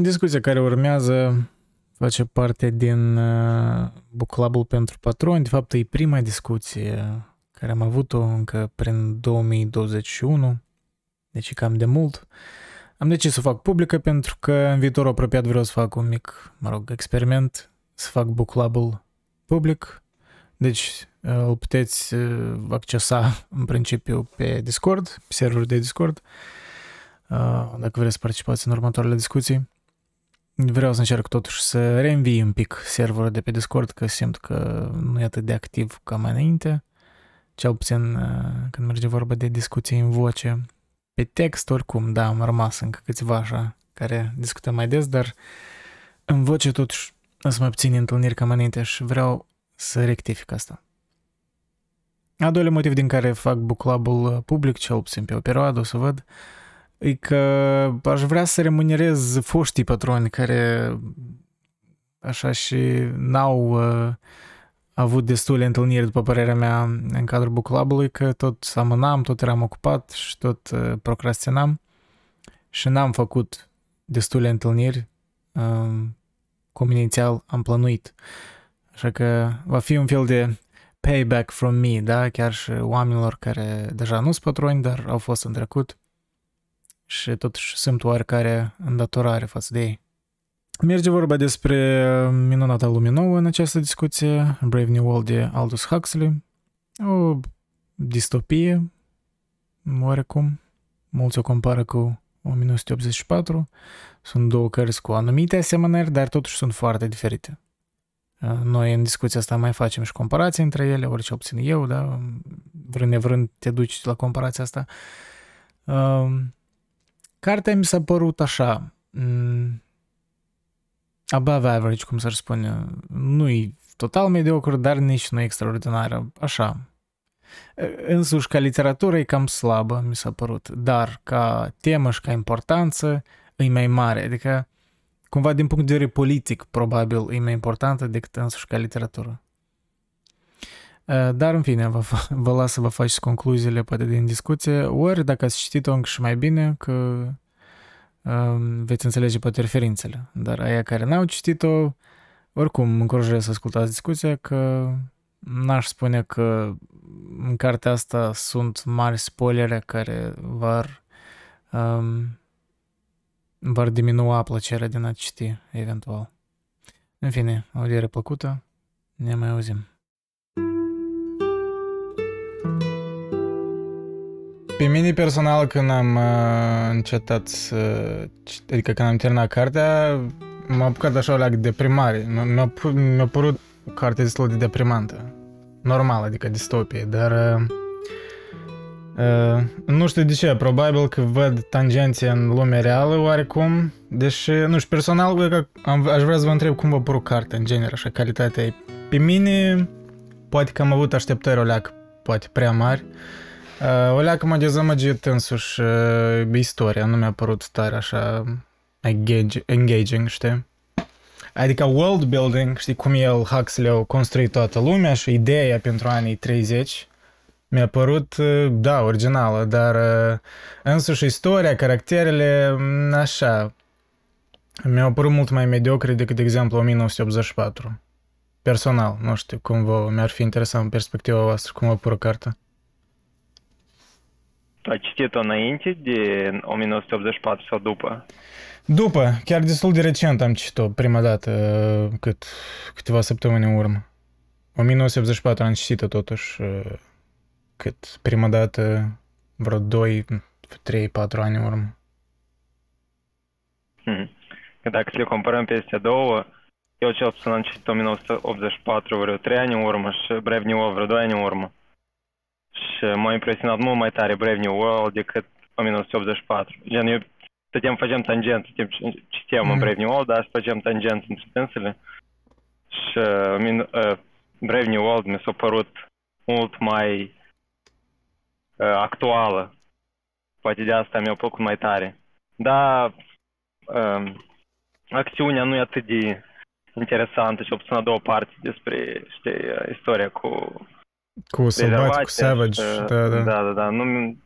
Discuția care urmează face parte din uh, Book Club-ul pentru patroni. De fapt, e prima discuție care am avut-o încă prin 2021, deci cam de mult. Am decis să o fac publică pentru că în viitorul apropiat vreau să fac un mic, mă rog, experiment, să fac Book Club-ul public. Deci uh, îl puteți uh, accesa în principiu pe Discord, pe serverul de Discord, dacă vreți să participați în următoarele discuții. Vreau să încerc totuși să reînvii un pic serverul de pe Discord, că simt că nu e atât de activ ca mai înainte. Cel puțin uh, când merge vorba de discuții în voce. Pe text, oricum, da, am rămas încă câțiva așa care discutăm mai des, dar în voce totuși sunt mai puține întâlniri ca mai înainte și vreau să rectific asta. A doilea motiv din care fac book club-ul public, cel puțin pe o perioadă, o să văd, e că aș vrea să remunerez foștii patroni care așa și n-au uh, avut destule întâlniri, după părerea mea, în cadrul book club-ului, că tot amânam, tot eram ocupat și tot uh, procrastinam și n-am făcut destule întâlniri uh, cum inițial am plănuit. Așa că va fi un fel de payback from me, da? Chiar și oamenilor care deja nu sunt patroni, dar au fost în trecut și totuși simt oarecare îndatorare față de ei. Merge vorba despre minunata lume nouă în această discuție, Brave New World de Aldous Huxley, o distopie, oarecum, mulți o compară cu 1984, sunt două cărți cu anumite asemănări, dar totuși sunt foarte diferite. Noi în discuția asta mai facem și comparații între ele, orice obțin eu, da, vrând nevrând te duci la comparația asta. Cartea mi s-a părut așa, mm, above average, cum s-ar spune. Nu-i total mediocru, dar nici nu extraordinară, așa. Însuși, ca literatură e cam slabă, mi s-a părut, dar ca temă și ca importanță e mai mare, adică cumva din punct de vedere politic, probabil, e mai importantă decât însuși ca literatură. Dar, în fine, vă, vă las să vă faceți concluziile poate din discuție, ori dacă ați citit-o încă și mai bine, că um, veți înțelege poate referințele. Dar aia care n-au citit-o, oricum încurajez să ascultați discuția, că n-aș spune că în cartea asta sunt mari spoilere care vor, um, vor diminua plăcerea din a citi, eventual. În fine, audiere plăcută, ne mai auzim. Pe mine personal, când am uh, încetat să... Adică când am terminat cartea, m-a apucat așa o leagă deprimare. Mi-a, mi-a părut o carte destul de deprimantă. Normal, adică distopie, dar... Uh, uh, nu știu de ce, probabil că văd tangențe în lumea reală oarecum, deși, nu știu, personal, am, aș vrea să vă întreb cum vă părut cartea în genere, așa, calitatea ei. Pe mine, poate că am avut așteptări o leacă, poate prea mari, Uh, o leacă m-a dezamăgit însuși uh, istoria, nu mi-a părut tare așa engage, engaging, știi? Adică world building, știi cum el, Huxley, a construit toată lumea și ideea pentru anii 30 mi-a părut, uh, da, originală, dar uh, însuși istoria, caracterele, așa, mi-au părut mult mai mediocre decât, de exemplu, 1984. Personal, nu știu cum vă, mi-ar fi interesant în perspectiva voastră, cum vă părut cartea. Ai citit-o înainte de 1984 sau după? După, chiar destul de recent am citit-o prima dată, cât câteva săptămâni în urmă. 1984 am citit-o totuși, cât prima dată vreo 2, 3, 4 ani în urmă. Hmm. Dacă le comparăm pe astea două, eu cel puțin am citit 1984 vreo 3 ani în urmă și Brave New World vreo 2 ani în urmă și m-a impresionat mult mai tare Brave New World decât 1984. Gen, eu stăteam, făceam tangent, citeam mm. în Brave New World, dar făceam tangent între dânsele. Și uh, uh, Brave New World mi s-a părut mult mai uh, actuală. Poate de asta mi-a plăcut mai tare. Dar uh, acțiunea nu e atât de interesantă, și puțin a doua parte despre, știi, istoria cu cu sălbatic, cu savage, și, da, da. Da, da, da. Nu,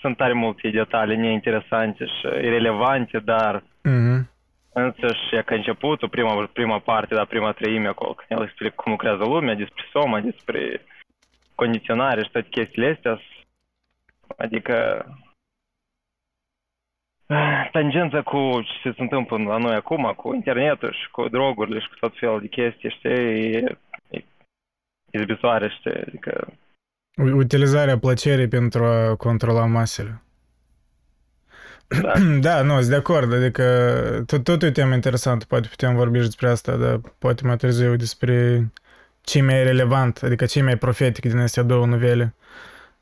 sunt tare multe detalii neinteresante și irelevante, dar mm-hmm. Însăși, e că începutul, prima, prima parte, da, prima treime acolo, când el explică cum lucrează lumea, despre soma, despre condiționare și toate chestiile astea, adică tangența cu ce se întâmplă la noi acum, cu internetul și cu drogurile și cu tot felul de chestii, știi, e, e izbitoare, știi, adică... Utilizarea plăcerii pentru a controla masele. Da. da, nu, sunt de acord, adică tot, tot e o temă interesantă, poate putem vorbi și despre asta, dar poate mai târziu despre ce mai relevant, adică ce mai profetic din astea două novele.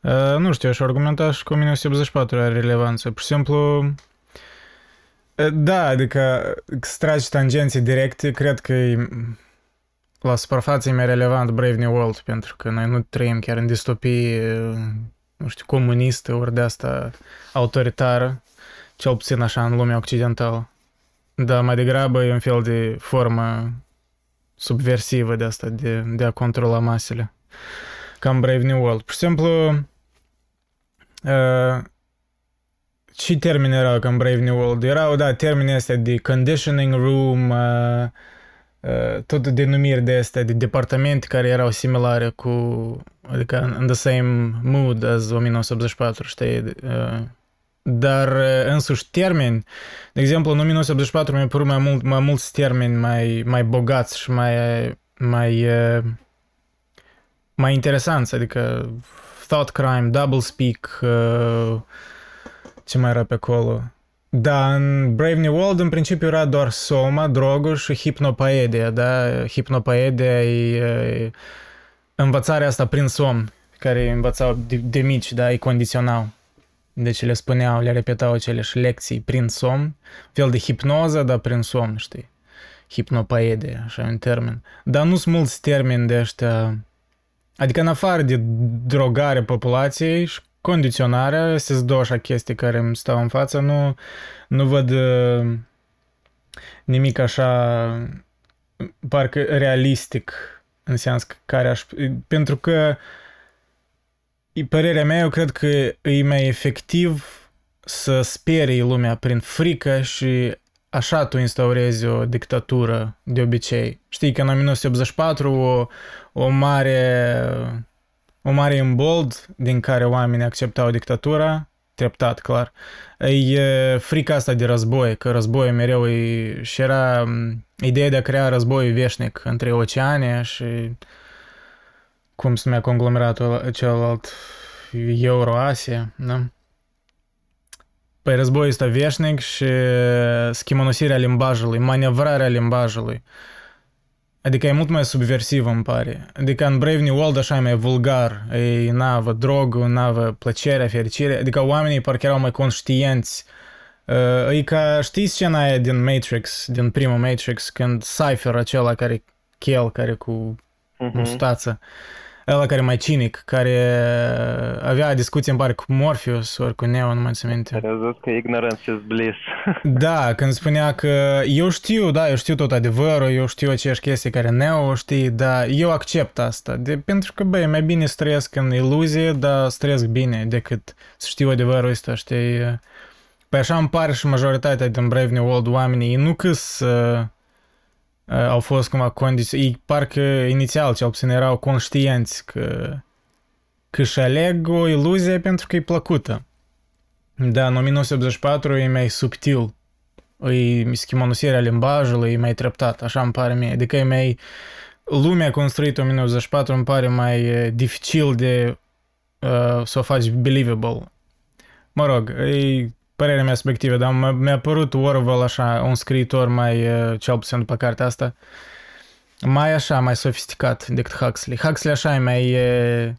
Uh, nu știu, aș argumenta și cu 1984 are relevanță. Pur și simplu, uh, da, adică să tragi tangenții directe, cred că e, la suprafață e mai relevant Brave New World, pentru că noi nu trăim chiar în distopie, nu știu, comunistă, ori de asta autoritară, cel puțin așa în lumea occidentală. Dar mai degrabă e un fel de formă subversivă de asta, de, de a controla masele. Cam Brave New World. Pur și simplu, uh, ce termeni erau cam Brave New World? Erau, da, termenii astea de conditioning room, uh, uh, tot denumiri de astea, de departamente care erau similare cu, adică in the same mood as 1984, știi? Uh, dar însuși termeni, de exemplu, în 1984 mi-au părut mai, mult, mai mulți termeni mai, mai bogați și mai, mai, mai interesanți, adică thought crime, double speak, ce mai era pe acolo. Da, în Brave New World în principiu era doar soma, drogul și hipnopaedia, da? Hipnopaedia e învățarea asta prin somn, care învățau de, de mici, da? Îi condiționau. Deci le spuneau, le repetau aceleși lecții prin somn, fel de hipnoză, dar prin somn, știi? Hipnopaedie, așa un termen. Dar nu sunt mulți termeni de ăștia, adică în afară de drogarea populației și condiționarea, astea sunt două așa chestii care îmi stau în față, nu, nu văd uh, nimic așa parcă realistic în sens care aș... Pentru că părerea mea, eu cred că e mai efectiv să sperii lumea prin frică și așa tu instaurezi o dictatură de obicei. Știi că în 1984 o, o mare o mare imbold din care oamenii acceptau dictatura, treptat, clar, e frica asta de război, că războiul mereu e, și era ideea de a crea război veșnic între oceane și cum se numea conglomeratul celălalt, Euroasia, da? Păi războiul este veșnic și schimonosirea limbajului, manevrarea limbajului. Adică e mult mai subversiv, îmi pare. Adică în Brave New World așa e mai vulgar. E navă drogul, navă plăcerea, fericire. Adică oamenii parcă erau mai conștienți. E ca, știți scena aia din Matrix, din primul Matrix, când Cypher acela care, Kel, care cu uh-huh. mustață, ăla care mai cinic, care avea discuții, îmi pare, cu Morpheus ori cu Neo, nu mai țin minte. Care a zis că ignorance is bliss. da, când spunea că eu știu, da, eu știu tot adevărul, eu știu aceeași chestii care Neo știi, dar eu accept asta. De, pentru că, băi, mai bine să trăiesc în iluzie, dar să trăiesc bine decât să știu adevărul ăsta, știi? Păi așa îmi pare și majoritatea din Brave New World oamenii, nu că să au fost cumva condiții, ei parcă inițial cel puțin erau conștienți că, că își aleg o iluzie pentru că e plăcută. Da, în 1984 e mai subtil, e schimonosirea limbajului, e mai treptat, așa îmi pare mie. Adică e mai... Lumea construită în 1984 îmi pare mai dificil de uh, să o faci believable. Mă rog, e părerea mea subiectivă, dar mi-a părut Orwell așa, un scriitor mai, cel puțin după cartea asta, mai așa, mai sofisticat decât Huxley. Huxley așa e mai... E,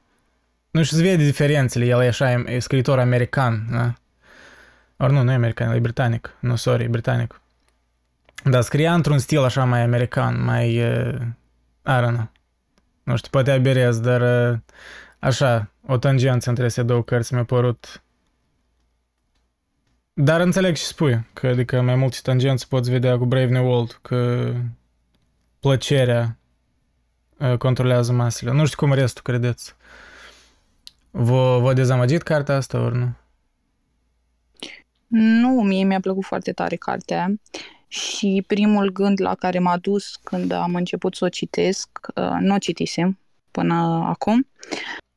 nu știu, se vede diferențele, el e așa, e scriitor american, da? Ori nu, nu e american, e britanic. Nu, sorry, e britanic. Dar scria într-un stil așa mai american, mai... E, I don't know. Nu știu, poate aberez, dar așa, o tangență între aceste două cărți mi-a părut dar înțeleg și spui, că adică mai multe tangențe poți vedea cu Brave New World, că plăcerea controlează masele. Nu știu cum restul credeți. Vă, vă dezamăgit cartea asta, ori nu? Nu, mie mi-a plăcut foarte tare cartea. și primul gând la care m-a dus când am început să o citesc, uh, nu o citisem până acum,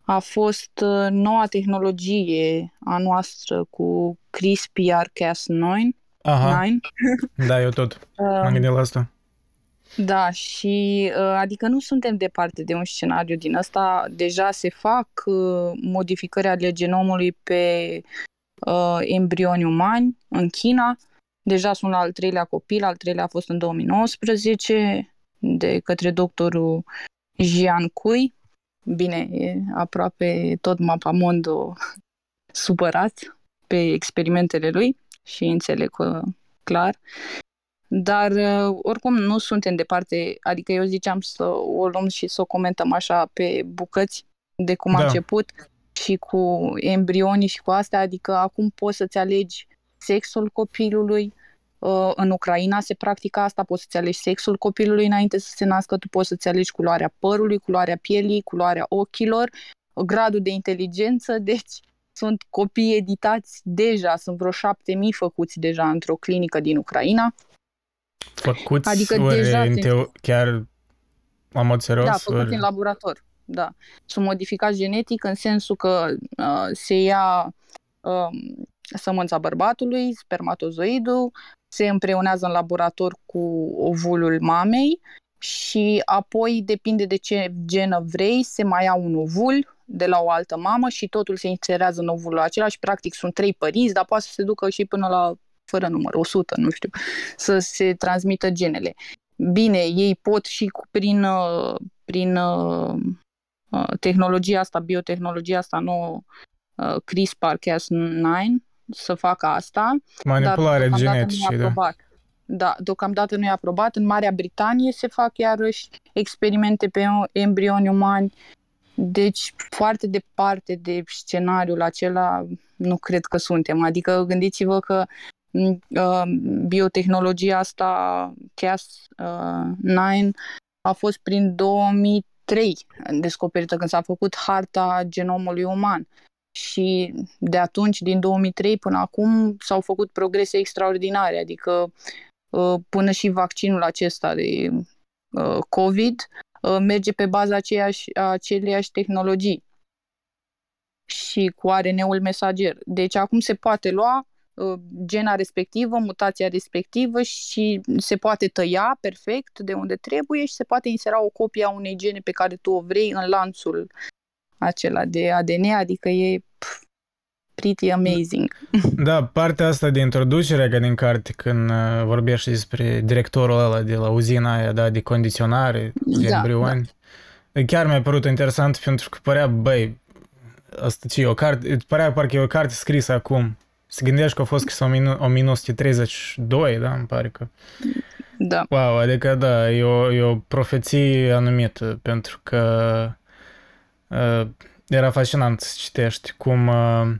a fost uh, noua tehnologie a noastră cu CRISPR-Cas9. Aha, da, eu tot m-am gândit la asta. Da, și uh, adică nu suntem departe de un scenariu din ăsta. Deja se fac uh, modificări ale genomului pe uh, embrioni umani în China. Deja sunt al treilea copil, al treilea a fost în 2019 de către doctorul Jian Cui. Bine, e aproape tot mapamondo supărat pe experimentele lui și înțeleg că clar. Dar uh, oricum nu suntem departe, adică eu ziceam să o luăm și să o comentăm așa pe bucăți de cum da. a început și cu embrionii și cu astea, adică acum poți să-ți alegi sexul copilului, uh, în Ucraina se practică asta, poți să-ți alegi sexul copilului înainte să se nască, tu poți să-ți alegi culoarea părului, culoarea pielii, culoarea ochilor, gradul de inteligență, deci sunt copii editați deja, sunt vreo șapte mii făcuți deja într-o clinică din Ucraina. Făcuți adică ori deja în teo- chiar la mod serios? Da, făcuți ori... în laborator, da. Sunt modificați genetic în sensul că uh, se ia uh, sămânța bărbatului, spermatozoidul, se împreunează în laborator cu ovulul mamei și apoi, depinde de ce genă vrei, se mai ia un ovul de la o altă mamă și totul se inserează în ovulul acela și practic sunt trei părinți, dar poate să se ducă și până la fără număr, 100, nu știu, să se transmită genele. Bine, ei pot și cu, prin, uh, prin uh, uh, tehnologia asta, biotehnologia asta nouă, uh, CRISPR-Cas9, să facă asta. Manipulare genetică, da. Da, deocamdată nu e aprobat. În Marea Britanie se fac iarăși experimente pe embrioni umani. Deci, foarte departe de scenariul acela, nu cred că suntem. Adică, gândiți-vă că uh, biotehnologia asta, Cas9, uh, a fost prin 2003 descoperită când s-a făcut harta genomului uman și de atunci, din 2003 până acum, s-au făcut progrese extraordinare, adică uh, până și vaccinul acesta de uh, COVID uh, merge pe baza aceeași, aceleiași tehnologii și cu RNA-ul mesager. Deci acum se poate lua gena respectivă, mutația respectivă și se poate tăia perfect de unde trebuie și se poate insera o copie a unei gene pe care tu o vrei în lanțul acela de ADN, adică e pf, pretty amazing. Da, partea asta de introducere ca din carte, când uh, vorbești despre directorul ăla de la uzina aia, da, de condiționare, de da, embrioni, da. chiar mi-a părut interesant pentru că părea, băi, asta ce e o carte, părea parcă e o carte scrisă acum. Se gândești că a fost scrisă în 1932, da, îmi pare că. Da. Wow, adică da, e o, e o profeție anumită, pentru că uh, era fascinant să citești cum uh,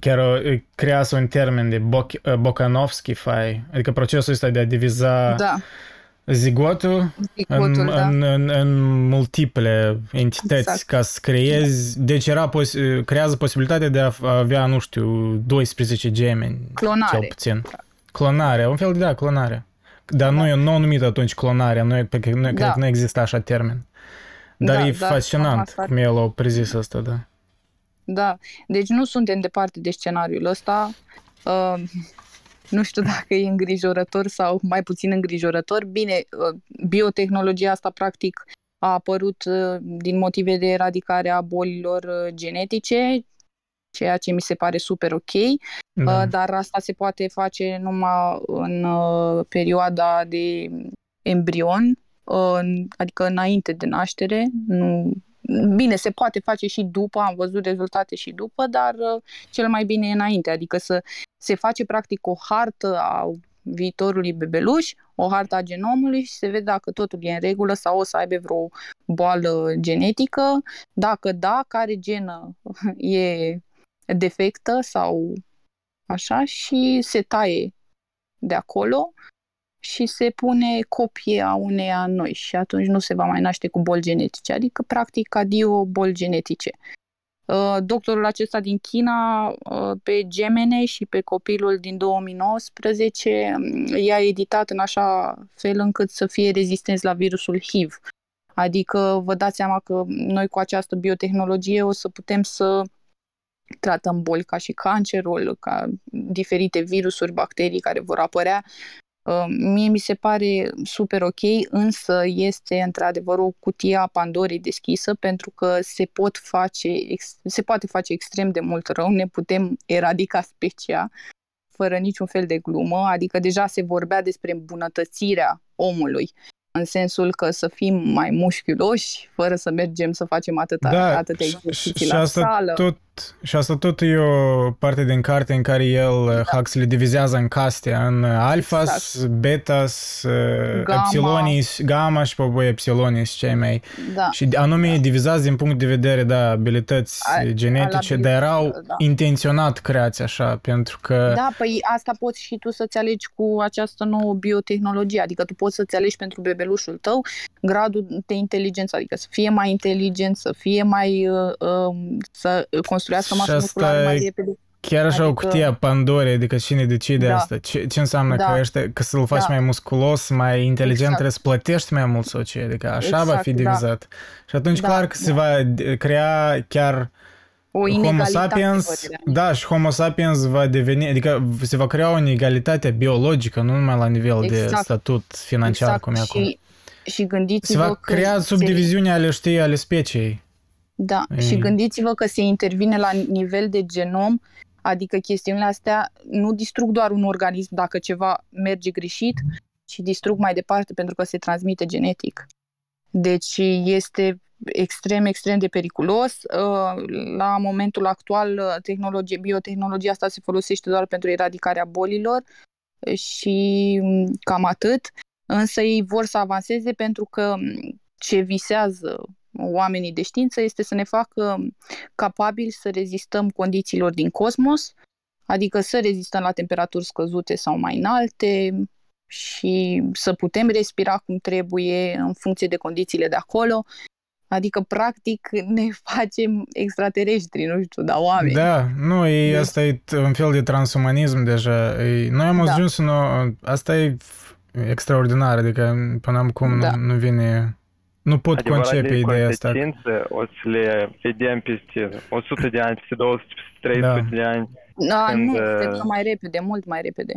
chiar uh, crease un termen de Bok- uh, Bokanovski fai, adică procesul ăsta de a diviza da. zigotul, zigotul în, da. în, în, în multiple entități exact. ca să creezi, deci era pos- creează posibilitatea de a avea, nu știu, 12 gemeni, clonare. cel puțin. Clonare, un fel de, da, clonare. Dar da. nu, nu numit atunci clonare, nu, pentru că nu, da. cred că nu exista așa termen. Dar da, e da, fascinant cum el a prezis asta, da. Da, deci nu suntem departe de scenariul ăsta. Uh, nu știu dacă e îngrijorător sau mai puțin îngrijorător. Bine, uh, biotehnologia asta practic a apărut uh, din motive de eradicare a bolilor uh, genetice, ceea ce mi se pare super ok, da. uh, dar asta se poate face numai în uh, perioada de embrion, adică înainte de naștere, nu Bine, se poate face și după, am văzut rezultate și după, dar uh, cel mai bine e înainte, adică să se face practic o hartă a viitorului bebeluș, o hartă a genomului și se vede dacă totul e în regulă sau o să aibă vreo boală genetică, dacă da, care genă e defectă sau așa și se taie de acolo și se pune copie a uneia noi și atunci nu se va mai naște cu boli genetice, adică practic adio boli genetice. Uh, doctorul acesta din China, uh, pe gemene și pe copilul din 2019, um, i-a editat în așa fel încât să fie rezistenți la virusul HIV. Adică vă dați seama că noi cu această biotehnologie o să putem să tratăm boli ca și cancerul, ca diferite virusuri, bacterii care vor apărea Uh, mie mi se pare super ok, însă este într-adevăr o cutie a Pandorii deschisă pentru că se, pot face, se poate face extrem de mult rău, ne putem eradica specia fără niciun fel de glumă, adică deja se vorbea despre îmbunătățirea omului în sensul că să fim mai mușchiuloși, fără să mergem să facem atâta, da, atâtea exerciții la asta sală. Tot, și asta tot e o parte din carte în care el, da. Huxley, divizează în caste, în alfas, exact. betas, gamma. epsilonis, gamma și pe apoi epsilonis, cei mai. Da. Și anume da. divizați din punct de vedere, da, abilități a, genetice, dar erau da. intenționat creați așa, pentru că... Da, păi asta poți și tu să-ți alegi cu această nouă biotehnologie, adică tu poți să-ți alegi pentru bebelușul tău gradul de inteligență, adică să fie mai inteligent, să fie mai... Uh, uh, să construiască masă musculară mai repede. Chiar așa adică... o cutie a Pandore, adică cine decide da. asta? Ce, ce înseamnă da. că, ăștia, că să-l faci da. mai musculos, mai inteligent, exact. trebuie să plătești mai mult sau ce? Adică așa exact, va fi da. divizat. Da. Și atunci da, clar că da. se va crea chiar o Homo sapiens, da, și Homo sapiens va deveni, adică se va crea o inegalitate biologică, nu numai la nivel exact. de statut financiar, exact. cum e acum. Și, și gândiți-vă Se va crea subdiviziunea se... ale, știi, ale speciei. Da, e... și gândiți-vă că se intervine la nivel de genom, adică chestiunile astea nu distrug doar un organism dacă ceva merge greșit, ci distrug mai departe pentru că se transmite genetic. Deci este extrem, extrem de periculos. Uh, la momentul actual, uh, tehnologie, biotehnologia asta se folosește doar pentru eradicarea bolilor și mm, cam atât. Însă ei vor să avanseze pentru că mm, ce visează oamenii de știință este să ne facă capabili să rezistăm condițiilor din cosmos, adică să rezistăm la temperaturi scăzute sau mai înalte și să putem respira cum trebuie în funcție de condițiile de acolo. Adică, practic, ne facem extraterestri, nu știu, dar oameni. Da, nu, e, de... asta e un fel de transumanism deja. E, noi am da. ajuns în o... Asta e extraordinar, adică până acum da. nu, nu vine... Nu pot concepe ideea asta. o să le vedem peste 100 de ani, peste 200, peste 300 da. de ani. Da, când, nu, cred că mai repede, mult mai repede.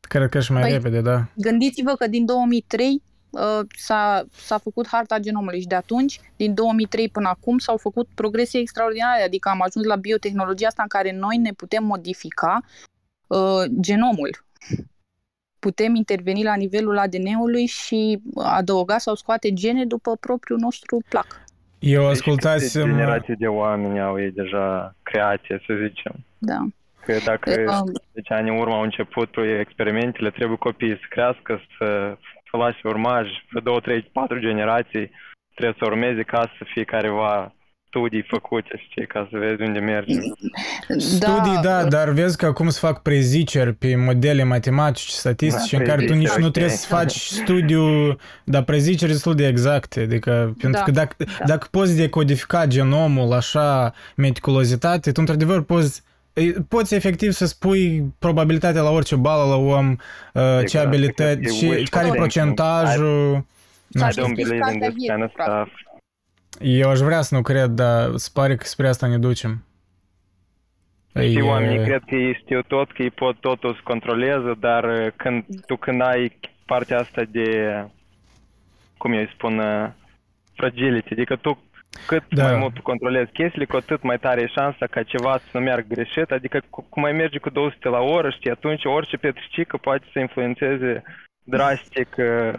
Cred că și mai păi, repede, da. Gândiți-vă că din 2003 uh, s-a, s-a făcut harta genomului și de atunci, din 2003 până acum, s-au făcut progrese extraordinare, adică am ajuns la biotehnologia asta în care noi ne putem modifica uh, genomul putem interveni la nivelul ADN-ului și adăuga sau scoate gene după propriul nostru plac. Eu ascultați... Deci, generații de oameni au ei deja create, să zicem. Da. Că dacă um, 10 ani în urmă au început experimentele, trebuie copiii să crească, să, să lase urmași, pe 2, 3, 4 generații trebuie să urmeze ca să fie careva studii făcute, știi, ca să vezi unde merge. Da. Studii, da, dar vezi că acum se fac preziceri pe modele matematice, statistice, da, în care tu nici nu trebuie să faci studiu, dar preziceri destul de exacte, adică, pentru da, că dacă, da. dacă poți decodifica genomul așa meticulozitate, tu într-adevăr poți poți efectiv să spui probabilitatea la orice bală la om, uh, ce abilități, ce, care e procentajul. I don't believe in this kind of stuff. Eu aș vrea să nu cred, dar se pare că spre asta ne ducem. Și e... oamenii cred că ei știu tot, că ei pot totul să controleze, dar uh, când, tu când ai partea asta de, cum eu îi spun, uh, fragility, adică tu cât da. mai mult tu controlezi chestiile, cu atât mai tare e șansa ca ceva să nu meargă greșit, adică cum mai merge cu 200 la oră, știi, atunci orice petricică poate să influențeze drastic uh,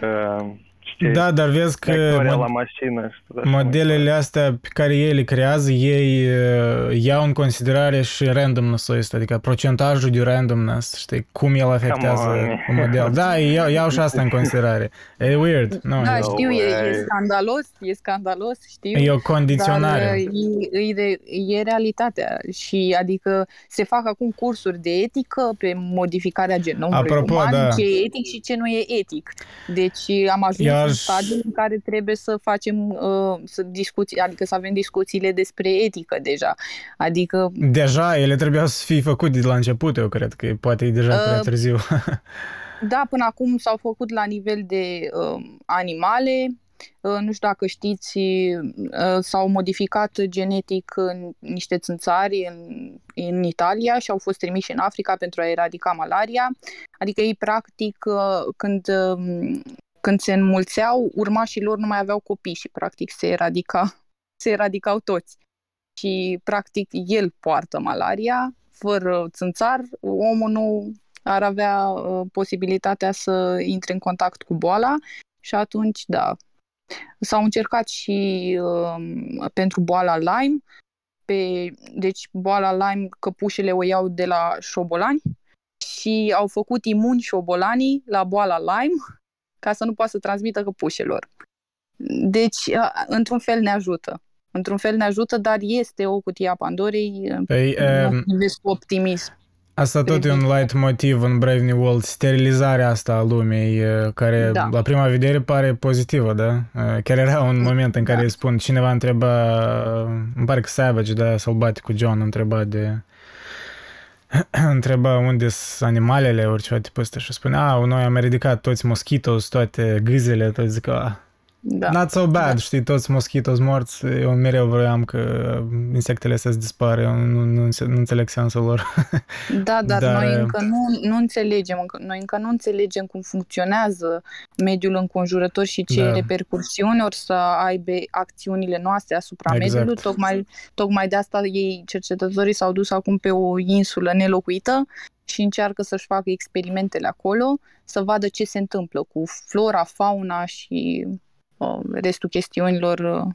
uh, știi? Da, dar vezi că mod- la mașină, modelele astea pe care ei le creează, ei uh, iau în considerare și randomness ăsta, adică procentajul de randomness, știi, cum el afectează un model. Da, iau, iau și asta în considerare. E weird. No, da, știu, e, e scandalos, e scandalos, știu. E o condiționare. Dar e, e, e realitatea și adică se fac acum cursuri de etică pe modificarea genomului Apropo, uman, da. ce e etic și ce nu e etic. Deci am ajuns aș- în stadiul în care trebuie să facem uh, să discuții, adică să avem discuțiile despre etică deja. Adică Deja ele trebuiau să fie făcute de la început, eu cred că poate e deja prea Uh, târziu. Da, până acum s-au făcut la nivel de uh, animale. Uh, nu știu dacă știți, uh, s-au modificat genetic în niște țânțari în, în Italia și au fost trimiși în Africa pentru a eradica malaria. Adică ei, practic, uh, când, uh, când se înmulțeau, urmașii lor nu mai aveau copii și, practic, se, eradica, se eradicau toți. Și, practic, el poartă malaria, fără țânțar, omul nu ar avea uh, posibilitatea să intre în contact cu boala și atunci, da, s-au încercat și uh, pentru boala Lyme, pe, deci boala Lyme, căpușele o iau de la șobolani și au făcut imuni șobolanii la boala Lyme ca să nu poată să transmită căpușelor. Deci, uh, într-un fel ne ajută. Într-un fel ne ajută, dar este o cutie a Pandorei. Păi, Nu um, privesc cu optimism. Asta tot e un light motiv în Brave New World, sterilizarea asta a lumii, uh, care Da. la prima vedere pare pozitivă, da? Uh, Chiar era un moment în care Da. îi spun, cineva întreba, uh, îmi pare că Savage, da, sălbaticul John, întreba de întreba unde sunt animalele, ori ceva tipul ăsta și spune, a, noi am eradicat toți moschitos, toate gâzele, tot zic, a, Da. not so bad, Da. știi, toți moschitos morți, eu mereu vroiam că insectele astea să dispară, eu nu, nu, înțe- nu înțeleg sensul lor. Da, dar, Dar, noi uh, încă nu, nu înțelegem, încă, noi încă nu înțelegem cum funcționează mediul înconjurător și ce Da. repercursiuni or să aibă acțiunile noastre asupra Exact. mediului. Tocmai, tocmai de asta ei, cercetătorii, s-au dus acum pe o insulă nelocuită și încearcă să-și facă experimentele acolo, să vadă ce se întâmplă cu flora, fauna și uh, restul chestiunilor uh,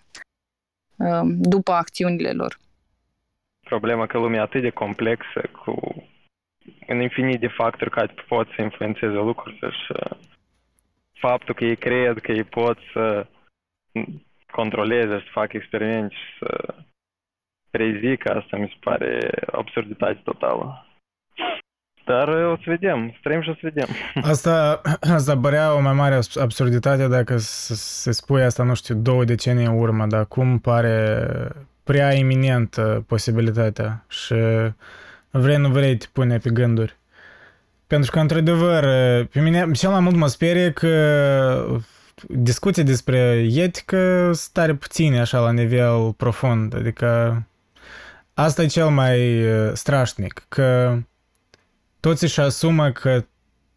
uh, după acțiunile lor. Problema că lumea e atât de complexă, cu un infinit de factori care pot să influențeze lucrurile și uh, faptul că ei cred că ei pot să controleze și să facă experimente și să prezică asta mi se pare absurditate totală. Dar uh, o să vedem, străim și o să vedem. Asta, asta părea o mai mare abs- absurditate dacă s- se spui asta, nu știu, două decenii în urmă, dar acum pare prea iminentă posibilitatea și vrei, nu vrei, te pune pe gânduri. Pentru că, într-adevăr, pe mine cel mai mult mă sperie că discuții despre etică sunt tare puține așa la nivel profund, adică asta e cel mai uh, strașnic, că toți își asumă că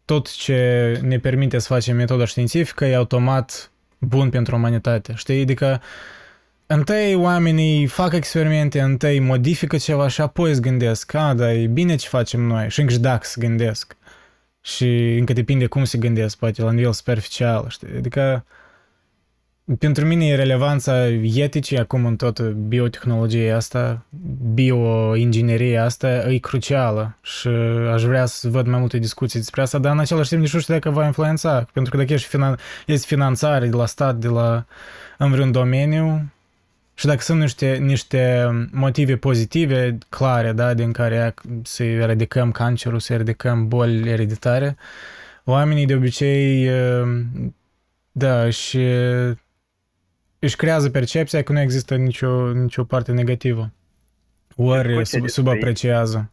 tot ce ne permite să facem metoda științifică e automat bun pentru umanitate. Știi? Adică întâi oamenii fac experimente, întâi modifică ceva și apoi îți gândesc, a, dar e bine ce facem noi și încă și dacă se gândesc. Și încă depinde cum se gândesc, poate la nivel superficial, știi? Adică pentru mine e relevanța eticii acum în toată biotehnologia asta, bioingineria asta e crucială și aș vrea să văd mai multe discuții despre asta, dar în același timp nici nu știu dacă va influența, pentru că dacă ești finan- este finanțare de la stat, de la în vreun domeniu și dacă sunt niște, niște motive pozitive, clare, da, din care să eradicăm cancerul, să eradicăm boli ereditare, oamenii de obicei da, și își creează percepția că nu există nicio, nicio parte negativă. Ori Discuția sub, despre- subapreciază.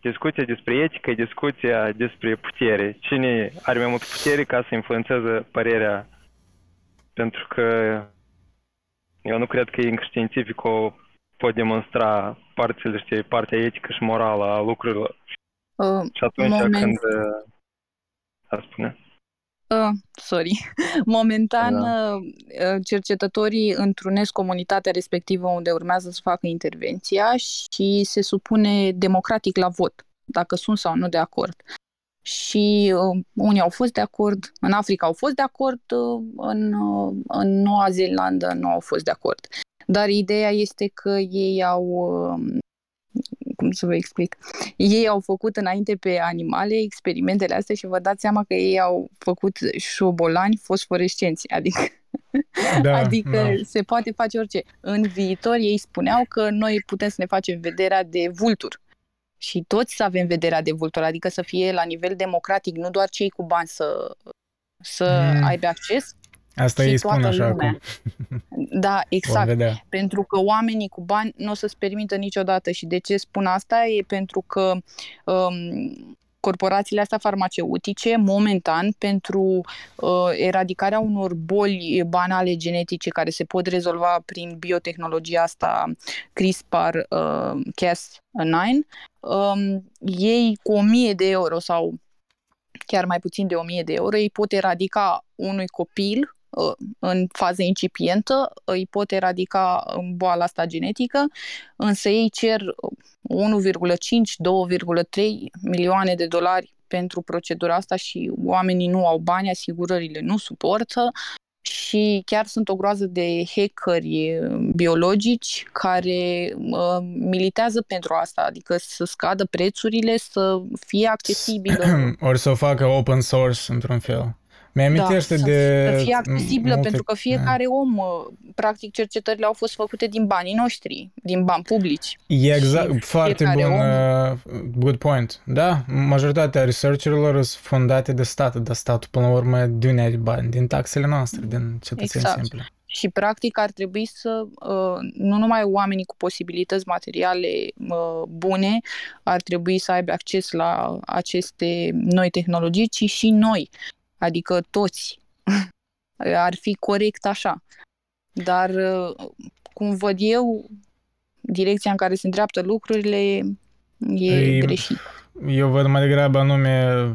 Discuția despre etică e discuția despre putere. Cine are mai multă putere ca să influențeze părerea? Pentru că eu nu cred că încă științificul pot demonstra părțile, știi, partea etică și morală a lucrurilor. Uh, Și atunci Moment. când... uh, A spune. Uh, sorry. Momentan, Da. uh, cercetătorii întrunesc comunitatea respectivă unde urmează să facă intervenția și se supune democratic la vot, dacă sunt sau nu de acord. Și uh, unii au fost de acord, în Africa au fost de acord, uh, în, uh, în Noua Zeelandă nu au fost de acord. Dar ideea este că ei au, uh, cum să vă explic, ei au făcut înainte pe animale experimentele astea și vă dați seama că ei au făcut șobolani fosforescenți, adică, Da, adică da. se poate face orice. În viitor ei spuneau că noi putem să ne facem vederea de vultur și toți să avem vederea de vultur, adică să fie la nivel democratic, nu doar cei cu bani să să Mm. aibă acces. Asta și ei spun toată așa lumea. acum. Da, Vom exact. vedea. Pentru că oamenii cu bani nu o să-ți permită niciodată. Și de ce spun asta? E pentru că um, corporațiile astea farmaceutice, momentan, pentru uh, eradicarea unor boli banale genetice care se pot rezolva prin biotehnologia asta CRISPR-Cas9, um, ei cu 1000 de euro sau chiar mai puțin de 1000 de euro, ei pot eradica unui copil uh, în fază incipientă, îi pot eradica uh, boala asta genetică, însă ei cer 1,5-2,3 milioane de dolari pentru procedura asta și oamenii nu au bani, asigurările nu suportă și chiar sunt o groază de hackeri biologici care uh, militează pentru asta, adică să scadă prețurile, să fie accesibilă Ori să o facă open source într-un fel. Mi-amintește da, de... să fie accesibilă, multe- pentru că fiecare om, uh, practic, cercetările au fost făcute din banii noștri, din bani publici. E exact, și foarte fiecare bun, om- uh, good point. Da, majoritatea researcherilor sunt fondate de stat, dar statul până la urmă de unde are bani? Din taxele noastre, din cetățeni Exact. simpli. Și, practic, ar trebui să, uh, nu numai oamenii cu posibilități materiale uh, bune ar trebui să aibă acces la aceste noi tehnologii, ci și noi, adică toți. ar fi corect așa. Dar, uh, cum văd eu, direcția în care se îndreaptă lucrurile e Ei, greșit. Eu văd mai degrabă anume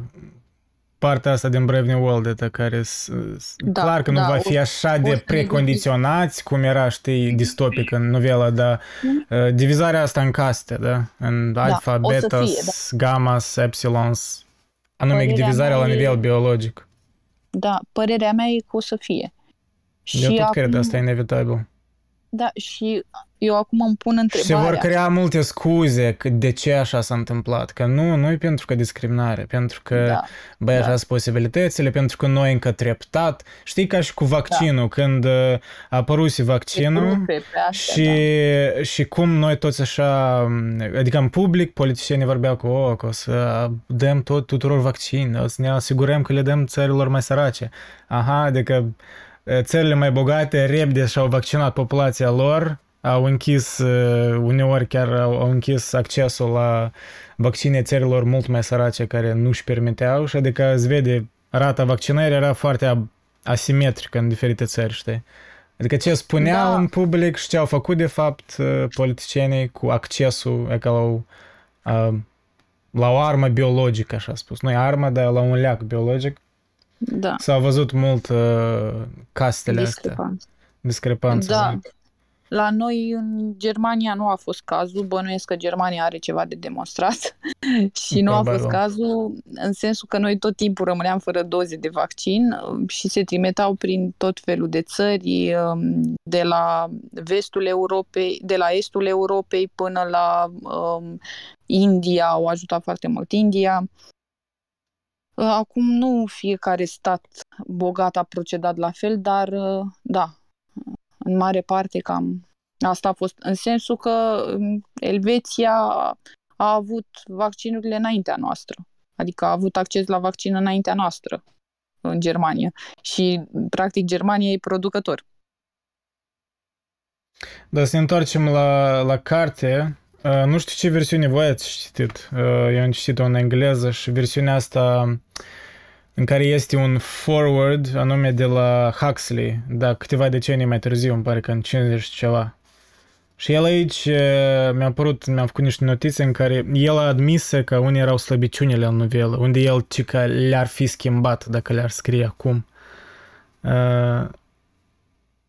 partea asta din Brave New World, ăsta care s- s- Da, clar că nu da, va o- fi așa o de să ne precondiționați, cum era, știi, distopic în novela, dar uh, divizarea asta în caste, da? În alfa, o să betas, fie, gammas, epsilons, anume Părerea divizarea la mea e- nivel biologic. Da, părerea mea e că o să fie. Eu tot cred, acum- asta e inevitabil. Da, și eu acum îmi pun Și se întrebarea. vor crea multe scuze că de ce așa s-a întâmplat. Că nu, nu e pentru că discriminare, pentru că Da, băi, așa da. sunt posibilitățile, pentru că noi încă treptat. Știi ca și cu vaccinul, când uh, a apărut vaccinul Grupe pe astea, și, da. și cum noi toți așa, adică în public, politicienii vorbeau cu, o, că o să dăm tot tuturor vaccin, o să ne asigurăm că le dăm țărilor mai sărace. Aha, adică uh, țările mai bogate repede și-au vaccinat populația lor, au închis, uh, uneori chiar au, au închis accesul la vaccine țărilor mult mai sărace care nu-și permiteau și adică îți vede, rata vaccinării era foarte a- asimetrică în diferite țări, știi? Adică ce spuneau Da. în public și ce au făcut de fapt uh, politicienii cu accesul e ca la o, uh, la o armă biologică, așa spus. Nu e armă, dar la un leac biologic. Da, S-au văzut mult uh, castele astea, discrepanță. discrepanțe. Da. La noi în Germania nu a fost cazul, bănuiesc că Germania are ceva de demonstrat și nu a Probabil. fost cazul în sensul că noi tot timpul rămâneam fără doze de vaccin um, și se trimiteau prin tot felul de țări, um, de la vestul Europei, de la estul Europei până la um, India, au ajutat foarte mult India. Acum nu fiecare stat bogat a procedat la fel, dar uh, da, în mare parte cam asta a fost, în sensul că um, Elveția a avut vaccinurile înaintea noastră, adică a avut acces la vaccin înaintea noastră în Germania și practic Germania e producător. Dar să ne întoarcem la, la carte. Uh, nu știu ce versiune voi ați citit. Uh, eu am citit-o în engleză și versiunea asta în care este un forward anume de la Huxley, da, câteva decenii mai târziu, îmi pare că în 50 și ceva. Și el aici uh, mi-a părut, mi-a făcut niște notițe în care el a admis că unii erau slăbiciunile în novelă, unde el ci că le-ar fi schimbat dacă le-ar scrie acum.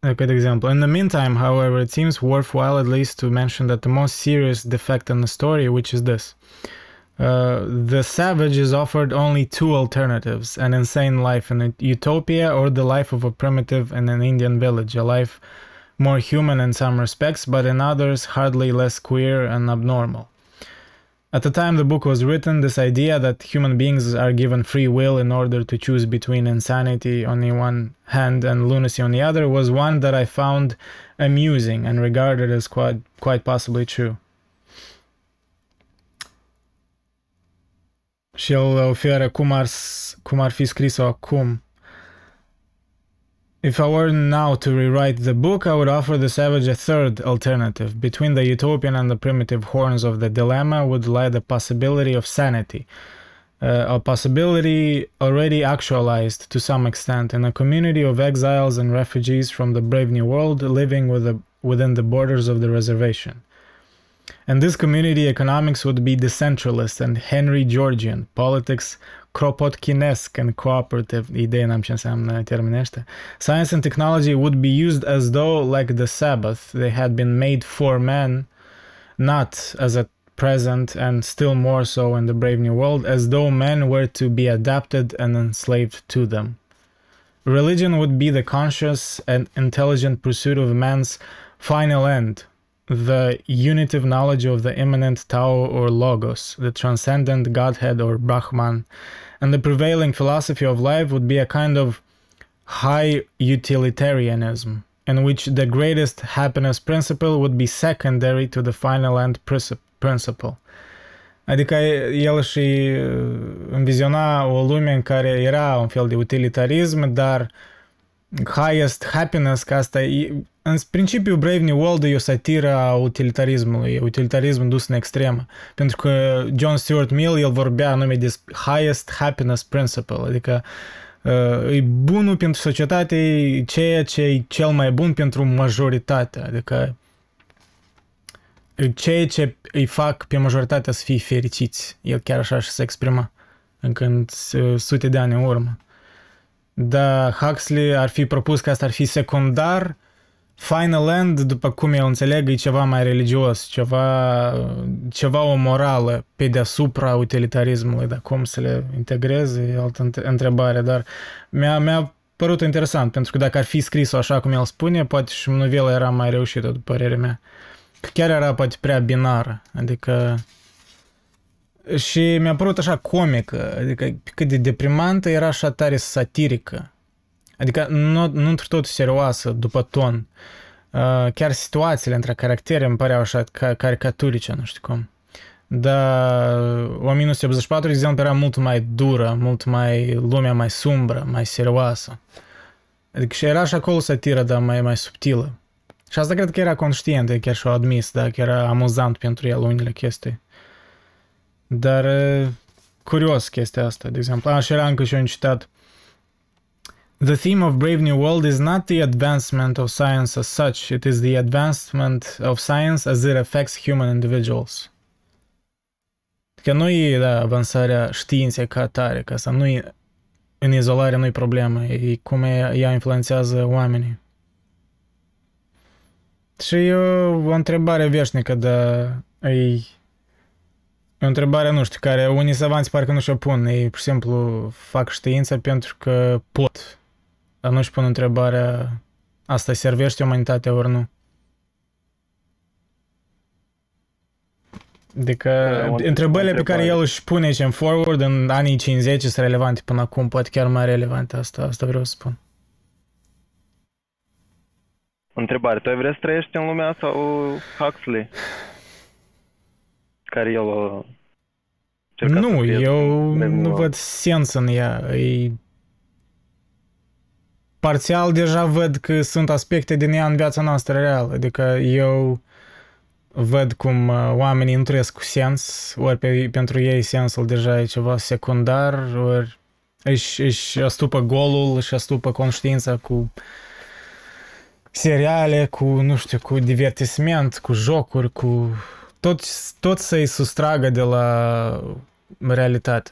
Uh, good example. In the meantime, however, it seems worthwhile at least to mention that the most serious defect in the story, which is this. Uh, the savage is offered only two alternatives an insane life in a utopia or the life of a primitive in an Indian village, a life more human in some respects, but in others hardly less queer and abnormal. At the time the book was written, this idea that human beings are given free will in order to choose between insanity on the one hand and lunacy on the other was one that I found amusing and regarded as quite quite possibly true. Și el oferă cum ar, cum ar fi scris-o acum. If I were now to rewrite the book, I would offer the savage a third alternative. Between the utopian and the primitive horns of the dilemma would lie the possibility of sanity, uh, a possibility already actualized to some extent in a community of exiles and refugees from the brave new world living with the, within the borders of the reservation. And this community economics would be decentralist and Henry Georgian, politics Kropotkinesc and cooperative, idee n-am ce înseamnă termenul ăștia. Science and technology would be used as though, like the Sabbath, they had been made for men, not as a present and still more so in the brave new world, as though men were to be adapted and enslaved to them. Religion would be the conscious and intelligent pursuit of man's final end, the unitive knowledge of the immanent Tao or Logos, the transcendent Godhead or Brahman, and the prevailing philosophy of life would be a kind of high utilitarianism, in which the greatest happiness principle would be secondary to the final end principle. Adică el și uh, înviziona o lume în care era un fel de utilitarism, dar highest happiness, că asta în principiu Brave New World e o satiră a utilitarismului, utilitarism dus în extremă. Pentru că John Stuart Mill, el vorbea anume de highest happiness principle, adică e bunul pentru societate e ceea ce e cel mai bun pentru majoritate, adică ceea ce îi fac pe majoritatea să fie fericiți. El chiar așa și se exprima încă sute de ani în urmă. Dar Huxley ar fi propus că asta ar fi secundar Final End, după cum eu înțeleg, e ceva mai religios, ceva, ceva o morală pe deasupra utilitarismului, dar cum să le integreze, e altă întrebare, dar mi-a, mi-a părut interesant, pentru că dacă ar fi scris-o așa cum el spune, poate și novela era mai reușită, după părerea mea. Chiar era poate prea binară, adică și mi-a părut așa comică, adică cât de deprimantă era așa tare satirică. Adică nu, nu într totul serioasă, după ton. Uh, chiar situațiile între caractere îmi păreau așa ca caricaturice, nu știu cum. Dar 1984, de exemplu, era mult mai dură, mult mai lumea mai sumbră, mai serioasă. Adică și era și acolo satiră, dar mai, mai subtilă. Și asta cred că era conștient, chiar și-o admis, da, că era amuzant pentru el unele chestii. Dar curios chestia asta, de exemplu. A, și era încă și un citat. The theme of Brave New World is not the advancement of science as such, it is the advancement of science as it affects human individuals. Că nu e da, avansarea științei ca atare, că asta nu e în izolare nu e problemă, e cum ea influențează oamenii. Și e o, o întrebare veșnică, dar e o întrebare, nu știu, care unii savanți parcă nu și-o pun. Ei, pur și simplu, fac știința pentru că pot. Dar nu-și pun întrebarea asta servește umanitatea ori nu. Adică da, întrebările pe care el își pune și în forward în anii 50 sunt relevante până acum, poate chiar mai relevante, asta, asta vreau să spun. Întrebare, tu ai vrea să trăiești în lumea sau Huxley? care el a Nu, eu nu văd sens în ea. E... Parțial deja văd că sunt aspecte din ea în viața noastră reală. Adică eu văd cum oamenii nu trăiesc cu sens, ori pe, pentru ei sensul deja e ceva secundar, ori își, își astupă golul, își astupă conștiința cu seriale, cu, nu știu, cu divertisment, cu jocuri, cu tot, tot să-i sustragă de la realitate.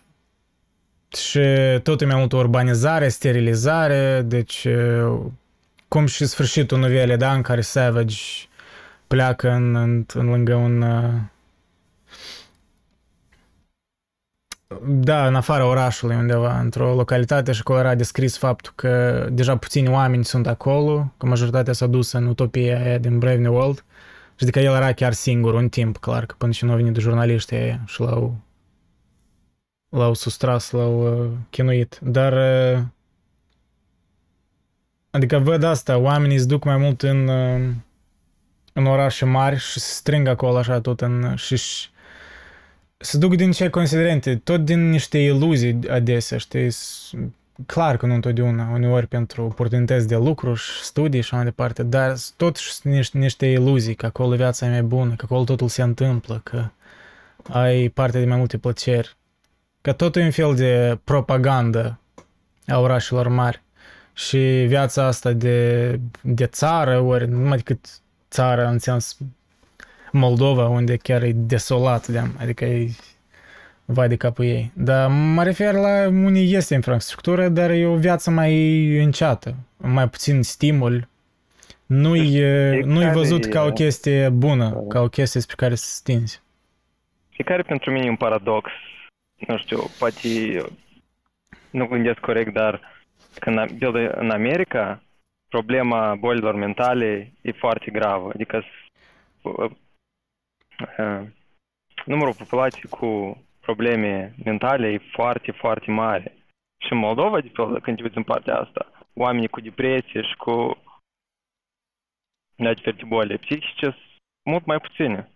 Și tot e mai mult urbanizare, sterilizare, deci cum și sfârșitul novelei, da, în care Savage pleacă în, în, în lângă un da, în afara orașului undeva, într-o localitate și acolo era descris faptul că deja puțini oameni sunt acolo, că majoritatea s-a dus în utopia aia din Brave New World. Și adică el era chiar singur un timp, clar, că până și nu au venit jurnaliștii aia și l-au l-au sustras, l-au uh, chinuit. Dar uh, adică văd asta, oamenii se duc mai mult în uh, în orașe mari și se strâng acolo așa tot în și se duc din ce considerente, tot din niște iluzii adesea, știi, clar că nu întotdeauna, uneori pentru oportunități de lucru și studii și mai departe, dar totuși sunt niște, niște iluzii că acolo viața e mai bună, că acolo totul se întâmplă, că ai parte de mai multe plăceri. Că totul e un fel de propagandă a orașelor mari. Și viața asta de, de țară, ori nu numai decât țară în sens Moldova, unde chiar e desolat, de adică e vai de capul ei. Dar mă refer la unde este infrastructură, dar e o viață mai înceată, mai puțin stimul. Nu-i, nu-i văzut ca o chestie bună, ca o chestie spre care să stinzi. Fiecare pentru mine e un paradox. Nu știu, poate nu gândesc corect, dar când în America problema bolilor mentale e foarte gravă. Adică uh, numărul populației cu probleme mentale e foarte, foarte mare. Și în Moldova, de pildă, când te uiți în partea asta, oamenii cu depresie și cu diferite boli psihice sunt mult mai puține.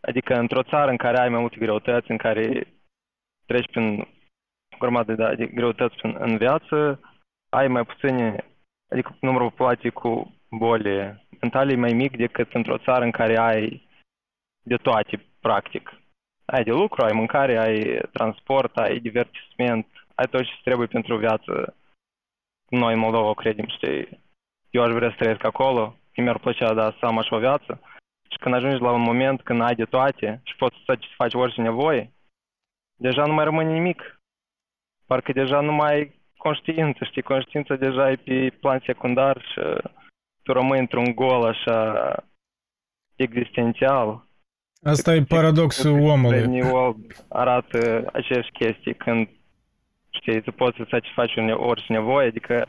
Adică într-o țară în care ai mai multe greutăți, în care treci prin o grămadă de, de greutăți în, în viață, ai mai puține, adică numărul populației cu boli mentale e mai mic decât într-o țară în care ai de toate, practic. Ai de lucru, ai mâncare, ai transport, ai divertisment, ai tot ce trebuie pentru viață. Noi în Moldova o credem, știi? Eu aș vrea să trăiesc acolo, mi-ar plăcea, da, să am așa o viață. Și când ajungi la un moment când ai de toate și poți să faci orice nevoie, deja nu mai rămâne nimic. Parcă deja nu mai ai conștiință, știi? Conștiința deja e pe plan secundar și tu rămâi într-un gol așa existențial. Asta e paradoxul omului. New arată aceeași chestii când știi, tu poți să satisfaci orice nevoie, adică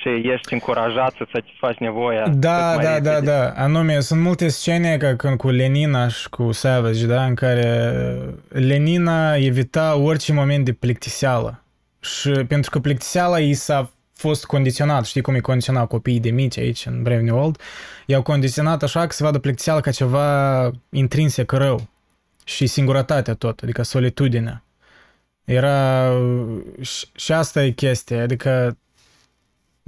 și ești încurajat să satisfaci nevoia. Da, da, da, da. Anume, sunt multe scene ca când cu Lenina și cu Savage, da, în care Lenina evita orice moment de plictiseală. Și pentru că plictiseala i s-a fost condiționat, știi cum e condiționat copiii de mici aici în Brave New Old, i-au condiționat așa că se vadă plictiseala ca ceva intrinsec rău și singurătatea tot, adică solitudinea. Era... Și asta e chestia, adică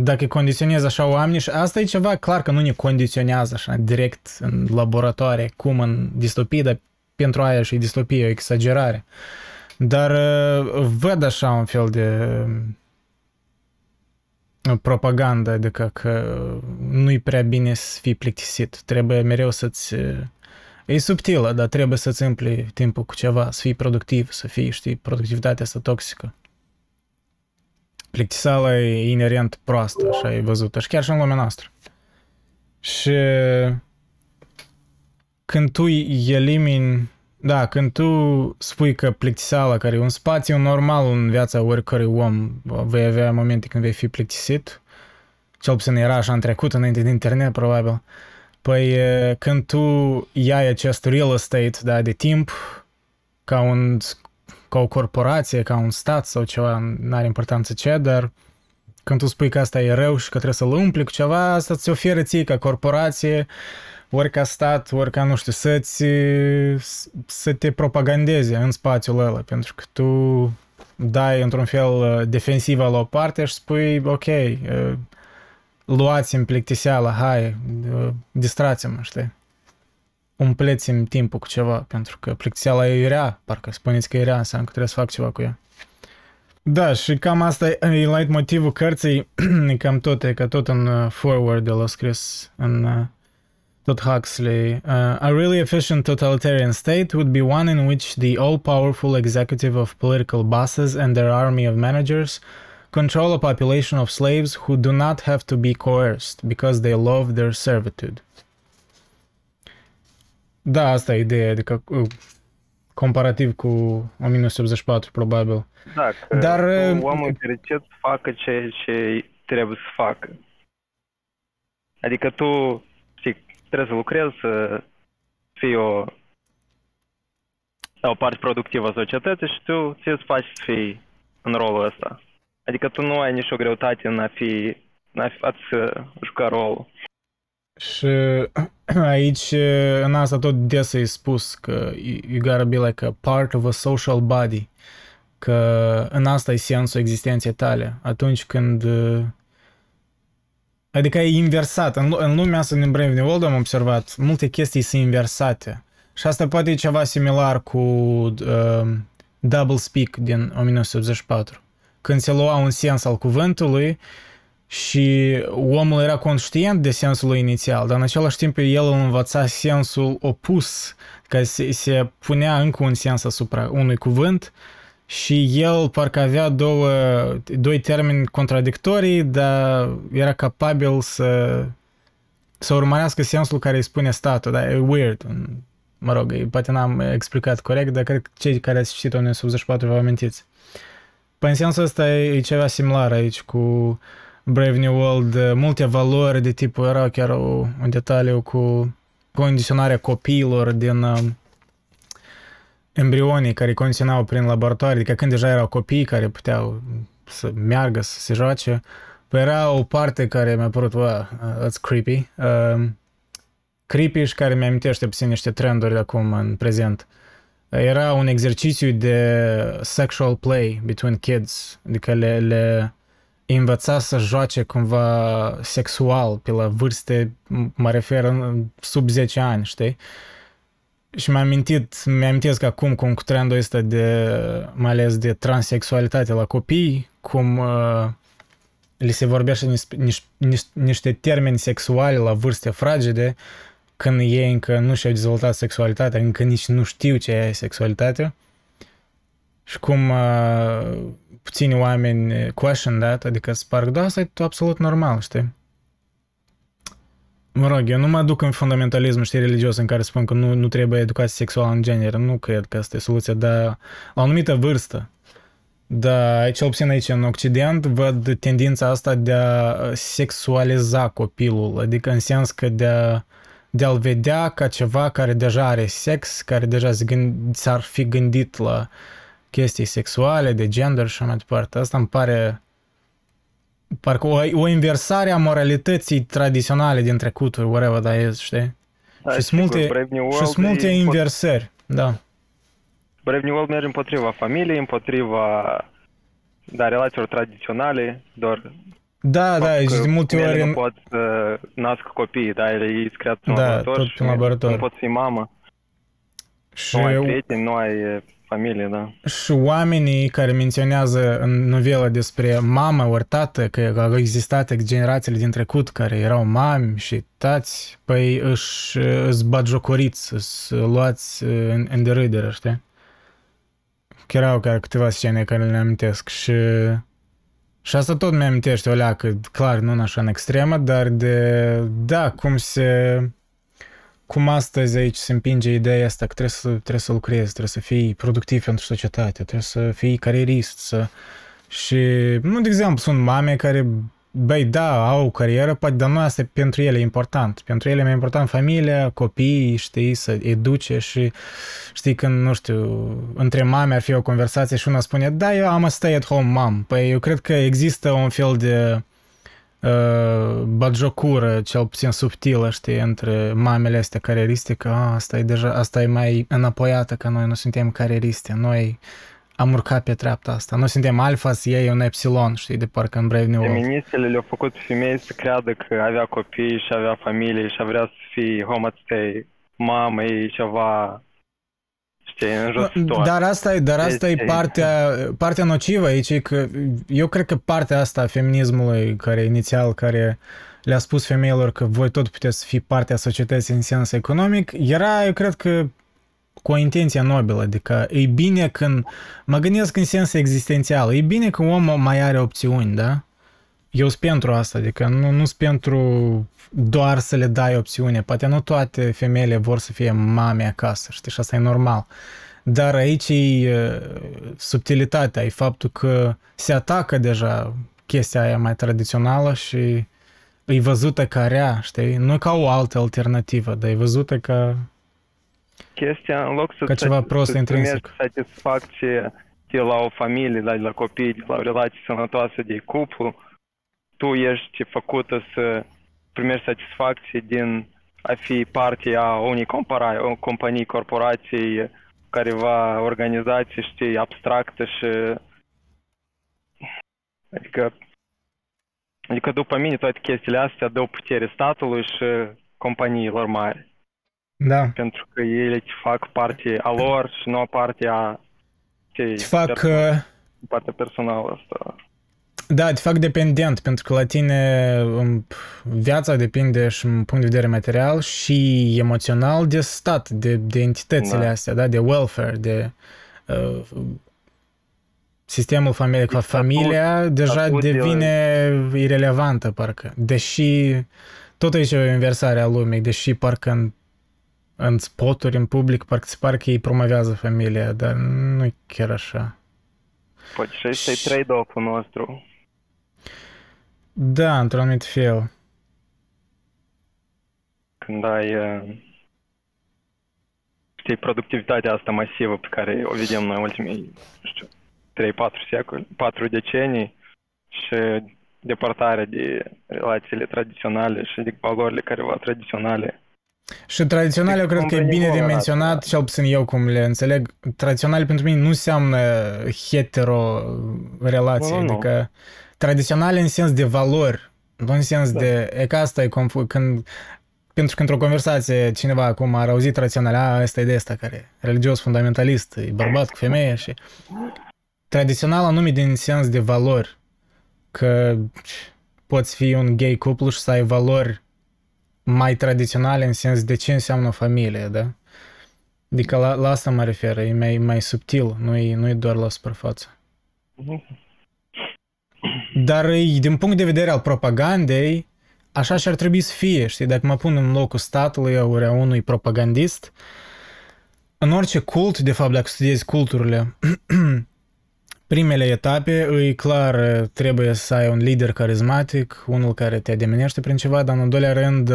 dacă condiționezi așa oamenii și asta e ceva clar că nu ne condiționează așa direct în laboratoare, cum în distopie, dar pentru aia și distopie o exagerare. Dar văd așa un fel de propaganda, adică că nu-i prea bine să fii plictisit. Trebuie mereu să-ți... E subtilă, dar trebuie să-ți împli timpul cu ceva, să fii productiv, să fii, știi, productivitatea asta toxică. Plictiseala e inerent proastă, așa e văzută, și chiar și în lumea noastră. Și când tu elimini, da, când tu spui că plictiseala, care e un spațiu normal în viața oricărui om, vei avea momente când vei fi plictisit, cel puțin era așa în trecut, înainte de internet, probabil, păi când tu iai acest real estate, da, de timp, ca un ca o corporație, ca un stat sau ceva, nu are importanță ce, dar când tu spui că asta e rău și că trebuie să-l umpli cu ceva, asta ți oferă ție ca corporație, ori ca stat, ori ca, nu știu, să-ți, să te propagandeze în spațiul ăla, pentru că tu dai într-un fel defensivă la o parte și spui, ok, luați-mi plictiseala, hai, distrați-mă, știi? Umpleți-mi timpul cu ceva, pentru că plictiseala e rea, parcă spuneți că e rea, înseamnă că trebuie să fac ceva cu ea. Da, și cam asta e light motivul cărții, e cam tot, e că tot în uh, forward el a scris în uh, tot Huxley. Uh, a really efficient totalitarian state would be one in which the all-powerful executive of political bosses and their army of managers control a population of slaves who do not have to be coerced because they love their servitude. Da, asta e ideea, adică comparativ cu 1984, probabil. Da, că Dar, omul fericit să facă ce, ce trebuie să facă. Adică tu, știi, trebuie să lucrezi, să fii o, o parte productivă a societății și tu ți să faci să fii în rolul ăsta. Adică tu nu ai nicio greutate în a fi, în a, fi, a juca rolul. Și aici, în asta tot des e spus că you gotta be like a part of a social body. că în asta e sensul existenței tale. Atunci când... uh, Adică e inversat. În, lu- în lumea asta din Brave New World am observat, multe chestii sunt inversate. Și asta poate e ceva similar cu uh, Double Speak din 1984. Când se lua un sens al cuvântului și omul era conștient de sensul lui inițial, dar în același timp el îl învăța sensul opus, că se, se punea încă un sens asupra unui cuvânt și el parcă avea două, doi termeni contradictorii, dar era capabil să, să urmărească sensul care îi spune statul, dar e weird. Mă rog, e- poate n-am explicat corect, dar cred că cei care ați citit 1984 vă amintiți. Păi în sensul ăsta e, e ceva similar aici cu Brave New World, multe valori de tipul, era chiar o, un detaliu cu condiționarea copiilor din uh, embrionii care condiționau prin laboratoare, adică când deja erau copii care puteau să meargă, să se joace, păi era o parte care mi-a părut, wow, uh, that's creepy, uh, creepy și care mi-amintește puțin niște trenduri de acum în prezent. Era un exercițiu de sexual play between kids, adică le, le învăța să joace cumva sexual pe la vârste, m- mă refer în, sub 10 ani, știi? Și mi-am amintit, mi-amintesc acum cum cu trendul ăsta de, mai ales de transexualitate la copii, cum uh, li se vorbește niște, niște, niște termeni sexuali la vârste fragede, când ei încă nu și-au dezvoltat sexualitatea, încă nici nu știu ce e sexualitatea. Și cum uh, puțini oameni question that, adică sparg, da, asta e absolut normal, știi? Mă rog, eu nu mă duc în fundamentalism, știi, religios în care spun că nu, nu trebuie educație sexuală în genere. Nu cred că asta e soluția, dar la o anumită vârstă. Da, cel puțin aici în Occident văd tendința asta de a sexualiza copilul, adică în sens că de a, de a-l vedea ca ceva care deja are sex, care deja se gând- s-ar fi gândit la chestii sexuale, de gender și așa mai departe. Asta îmi pare parcă o, o inversare a moralității tradiționale din trecutul, whatever that is, știi? Da, Și sunt sigur, multe- Brave New Și World sunt multe e împot- inversări, da. Brave New World merge împotriva familiei, împotriva da, relațiilor tradiționale, doar Da, da, faptul și că de multe ele ori... nu în- pot să nască copii, da, ele ei sunt create în Da, laborator tot și prin laborator. nu pot fi mamă, Și nu ai prieteni, nu ai e, familie, da. Și oamenii care menționează în novelă despre mamă ori tată, că au existat generațiile din trecut care erau mami și tați, păi își, îți batjocoriți, îți luați în, în derâdere, știi? Chiar erau chiar câteva scene care le amintesc și și asta tot mi amintește o leacă, clar, nu în așa în extremă, dar de, da, cum se, cum astăzi aici se împinge ideea asta că trebuie să, trebuie să lucrezi, trebuie să fii productiv pentru societate, trebuie să fii carierist, să... Și, nu, de exemplu, sunt mame care, băi, da, au o carieră, poate, dar nu asta e pentru ele important. Pentru ele e mai important familia, copiii, știi, să educe și, știi, când, nu știu, între mame ar fi o conversație și una spune, da, eu am a stay-at-home mom. Păi eu cred că există un fel de uh, bagiocură, cel puțin subtilă, știi, între mamele astea carieriste, că a, asta e deja, asta e mai înapoiată, că noi nu suntem carieriste, noi am urcat pe treapta asta, noi suntem alfa, ei un epsilon, știi, de parcă în Brave New World. Feministele le-au făcut femei să creadă că avea copii și avea familie și vrea să fie home stay mamă, e ceva, știi, înjositor. Dar asta e, dar asta e Este- partea, partea nocivă aici, e că eu cred că partea asta a feminismului care inițial, care le-a spus femeilor că voi tot puteți fi partea societății în sens economic, era, eu cred că cu o intenție nobilă, adică e bine când, mă gândesc în sens existențial, e bine că omul mai are opțiuni, da? Eu sunt pentru asta, adică nu, nu sunt pentru doar să le dai opțiune. Poate nu toate femeile vor să fie mame acasă, știi, și asta e normal. Dar aici e uh, subtilitatea, e faptul că se atacă deja chestia aia mai tradițională și e văzută ca rea, știi? Nu ca o altă alternativă, dar e văzută ca... chestia, în loc să Ca ceva prost să intrinsic. satisfacție de la o familie, la, la copii, de la o relație sănătoasă de cuplu, tu ești făcută să primești satisfacție din a fi parte a unei compara- o companii, corporației careva organizație, știi, abstractă și... Adică... Adică după mine toate chestiile astea dau putere statului și companiilor mari. Da. Pentru că ele te fac parte a lor și nu parte a... Te Te fac, uh, Partea personală asta. Da, te fac dependent, pentru că la tine um, viața depinde și în punct de vedere material și emoțional de stat, de, de entitățile Da. astea, da, de welfare, de uh, sistemul familiei. Ca Statut- familia deja statut de- devine irelevantă, parcă. Deși tot aici e o inversare a lumii, deși parcă în, în spoturi, în public, parcă se pare că ei promovează familia, dar nu e chiar așa. Poate și ăsta e Și- trade-off-ul nostru. Da, într-un anumit fel. Când ai uh, știi, productivitatea asta masivă pe care o vedem noi în ultimii, nu știu, 3-4 secole, 4 decenii și departarea de relațiile tradiționale și de valorile careva tradiționale. Și tradițional, eu cred că e Cum bine de veni vorba menționat, asta. cel puțin eu cum le înțeleg, tradițional pentru mine nu înseamnă hetero relație, Nu, nu, nu. Adică tradițional în sens de valori, nu în sens Da. de, e că asta e confu- când, pentru că într-o conversație cineva acum ar auzi tradițional, a, ăsta e de asta care e religios fundamentalist, e bărbat cu femeie și tradițional anume din sens de valori, că poți fi un gay cuplu și să ai valori mai tradiționale în sens de ce înseamnă o familie, da? Adică la, la asta mă refer, e mai, mai subtil, nu e, nu e doar la suprafață. Dar e, din punct de vedere al propagandei, așa și ar trebui să fie, știi? Dacă mă pun în locul statului ori a unui propagandist, în orice cult, de fapt, dacă studiezi culturile, primele etape, e clar, trebuie să ai un lider carismatic, unul care te ademenește prin ceva, dar în al doilea rând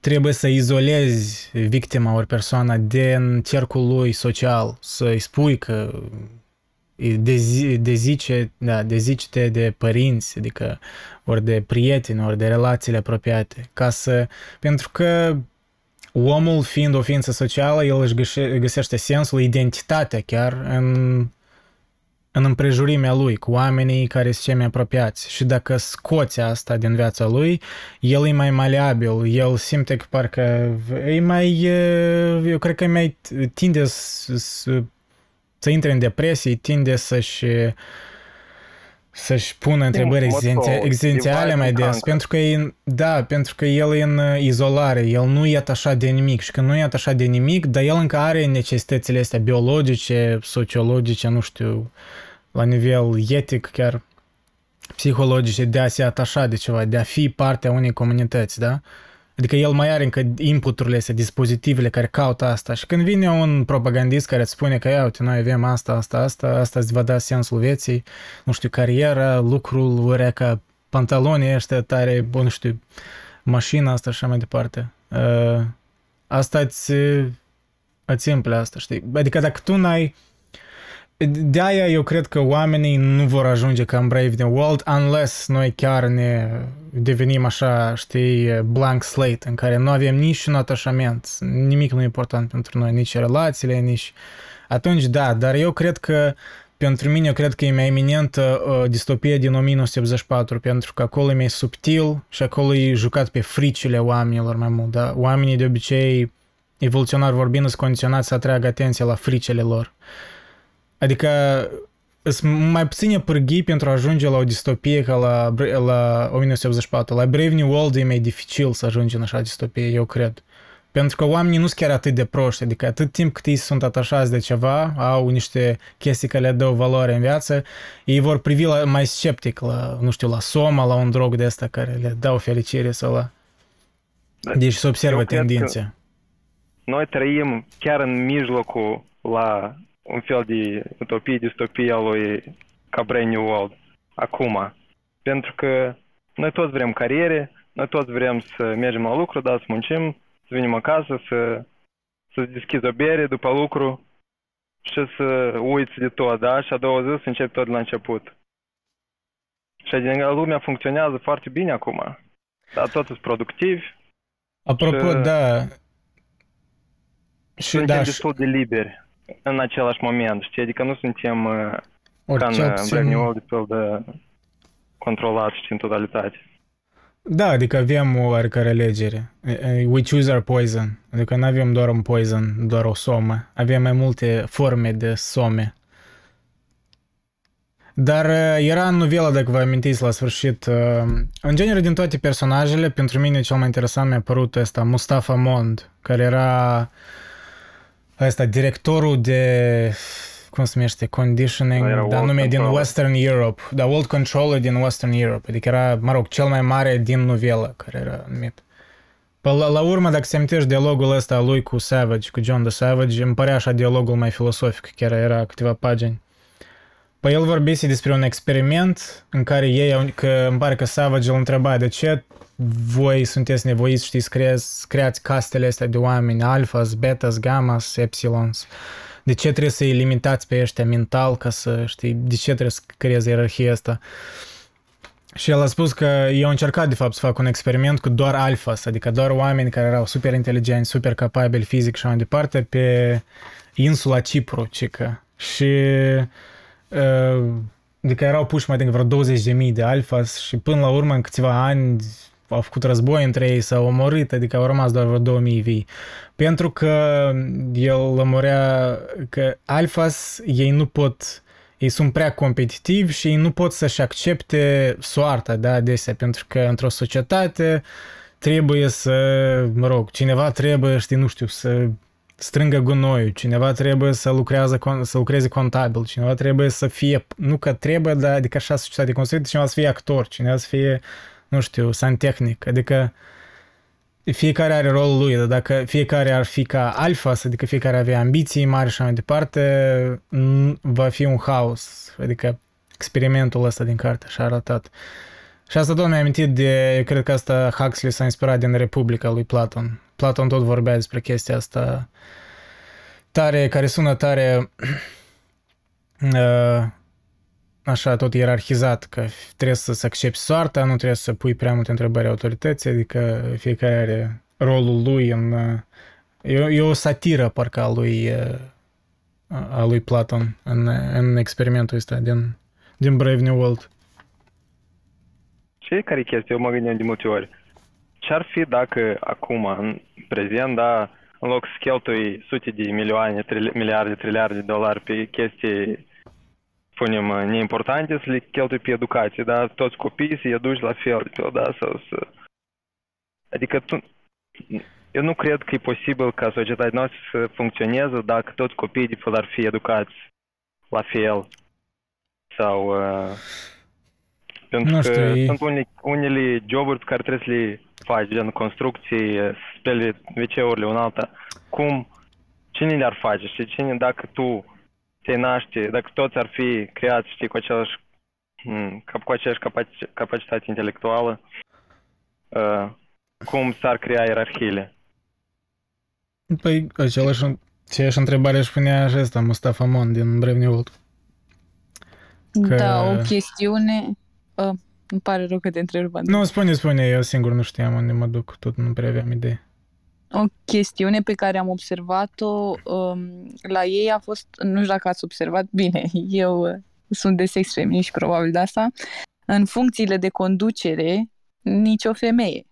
trebuie să izolezi victima ori persoana din cercul lui social, să-i spui că dezi, dezice, da, dezice de părinți, adică ori de prieteni, ori de relațiile apropiate, ca să, pentru că omul fiind o ființă socială, el își găse, găsește sensul, identitatea chiar în, în împrejurimea lui, cu oamenii care sunt cei mai apropiați. Și dacă scoți asta din viața lui, el e mai maleabil, el simte că parcă e mai, eu cred că e mai tinde să, să, să intre în depresie, tinde să-și să-și pună întrebări existenția- existențiale mai des, pentru că e, da, pentru că el e în izolare, el nu e atașat de nimic și când nu e atașat de nimic, dar el încă are necesitățile astea biologice, sociologice, nu știu, la nivel etic chiar psihologice, de a se atașa de ceva, de a fi parte a unei comunități, da? Adică el mai are încă inputurile astea, dispozitivele care caută asta și când vine un propagandist care îți spune că ia uite, noi avem asta, asta, asta, asta îți va da sensul vieții, nu știu, cariera, lucrul, ureca, pantalonii ăștia tare, bun, nu știu, mașina asta și așa mai departe. Uh, asta îți, îți umple asta, știi? Adică dacă tu n-ai de aia eu cred că oamenii nu vor ajunge ca în Brave New World unless noi chiar ne devenim așa, știi, blank slate, în care nu avem niciun atașament, nimic nu e important pentru noi, nici relațiile, nici... Atunci, da, dar eu cred că pentru mine, eu cred că e mai eminentă uh, distopia din 1984, pentru că acolo e mai subtil și acolo e jucat pe fricile oamenilor mai mult, da? Oamenii de obicei, evoluționar vorbind, sunt condiționați să atragă atenția la fricile lor. Adică sunt mai puține pârghii pentru a ajunge la o distopie ca la, la 1984. La Brave New World e mai dificil să ajungi în așa distopie, eu cred. Pentru că oamenii nu sunt chiar atât de proști, adică atât timp cât ei sunt atașați de ceva, au niște chestii care le dau valoare în viață, ei vor privi la, mai sceptic la, nu știu, la soma, la un drog de ăsta care le dau fericire sau la... Deci se observă Eu cred că- tendințe. Noi trăim chiar în mijlocul la un fel de utopie, distopie a lui ca Brave New World acum. Pentru că noi toți vrem cariere, noi toți vrem să mergem la lucru, da, să muncim, să venim acasă, să, să deschizi o bere după lucru și să uiți de tot, da? Și a doua zi să începi tot de la început. Și adică lumea funcționează foarte bine acum. Da, toți sunt productivi, Apropo, Și- da, Și suntem da, și destul de liberi în același moment, știi? Adică nu suntem uh, ca ori în cel uh, puțin... Brave New World destul de controlați, știi, în totalitate. Da, adică avem o oarecare alegere. We choose our poison. Adică nu avem doar un poison, doar o somă. Avem mai multe forme de some. Dar uh, era în novela, dacă vă amintiți, la sfârșit, uh, în genere din toate personajele, pentru mine cel mai interesant mi-a părut ăsta, Mustafa Mond, care era ăsta, directorul de, cum se numește, conditioning, Era dar World nume din Controller. Western Europe, da, World Controller din Western Europe, adică era, mă rog, cel mai mare din novelă, care era numit. Pă la, la urmă, dacă se amintești dialogul ăsta al lui cu Savage, cu John the Savage, îmi părea așa dialogul mai filosofic, chiar era câteva pagini. Păi el vorbise despre un experiment în care ei, au, că îmi pare că Savage îl întreba de ce voi sunteți nevoiți, știți, să creați, creați castele astea de oameni, alfas, betas, gamas, epsilons. De ce trebuie să-i limitați pe ăștia mental ca să, știi, de ce trebuie să creezi ierarhia asta? Și el a spus că eu au încercat, de fapt, să fac un experiment cu doar alfas, adică doar oameni care erau super inteligenți, super capabili fizic și așa mai departe, pe insula Cipru, cică. Și uh, adică erau puși mai degrabă vreo 20.000 de alfas și până la urmă, în câțiva ani, au făcut război între ei, s-au omorât, adică au rămas doar vreo 2000 vii. Pentru că el lămurea că alfas, ei nu pot ei sunt prea competitivi și ei nu pot să-și accepte soarta, da, adesea, pentru că într-o societate trebuie să, mă rog, cineva trebuie, știi, nu știu, să strângă gunoiul, cineva trebuie să, lucrează, să lucreze contabil, cineva trebuie să fie, nu că trebuie, dar adică așa societatea construită, cineva să fie actor, cineva să fie, nu știu, santehnic, adică fiecare are rolul lui, dar dacă fiecare ar fi ca alfa, adică fiecare avea ambiții mari și așa mai departe, va fi un haos. Adică experimentul ăsta din carte și-a arătat. Și asta tot mi-a amintit de, eu cred că asta Huxley s-a inspirat din Republica lui Platon. Platon tot vorbea despre chestia asta tare, care sună tare uh, așa tot ierarhizat, că trebuie să, să accepti soarta, nu trebuie să pui prea multe întrebări autorității, adică fiecare are rolul lui în... E, e o satiră, parcă, a lui, a lui Platon în, în experimentul ăsta din, din Brave New World. Ce care e chestia? Eu mă gândeam de multe ori. Ce-ar fi dacă acum, în prezent, da, în loc să cheltui sute de milioane, trili- miliarde, triliarde de dolari pe chestii spunem, neimportante să le cheltui pe educație, dar toți copiii să-i educi la fel, da, sau să... Adică tu... Eu nu cred că e posibil ca societatea noastră să funcționeze dacă toți copiii de fel ar fi educați la fel. Sau... Uh, pentru Nu că știu, e- sunt unele, unele joburi pe care trebuie să le faci, gen construcții, să speli WC-urile una alta. Cum? Cine le-ar face? Și cine, dacă tu te naște, dacă toți ar fi creați, știi, cu același, m, cap- cu aceeași capaci- capacitate intelectuală, uh, cum s-ar crea ierarhiile? Păi, același, aceeași întrebare își punea și ăsta, Mustafa Mon din Brave New World. Că- Da, o chestiune... Uh, îmi pare rău că te întrerup, Andrei. Nu, spune, spune, eu singur nu știam unde mă duc, tot nu prea aveam idee. O chestiune pe care am observat-o um, la ei a fost, nu știu dacă ați observat, bine, eu uh, sunt de sex feminin și probabil de asta, în funcțiile de conducere, nicio femeie.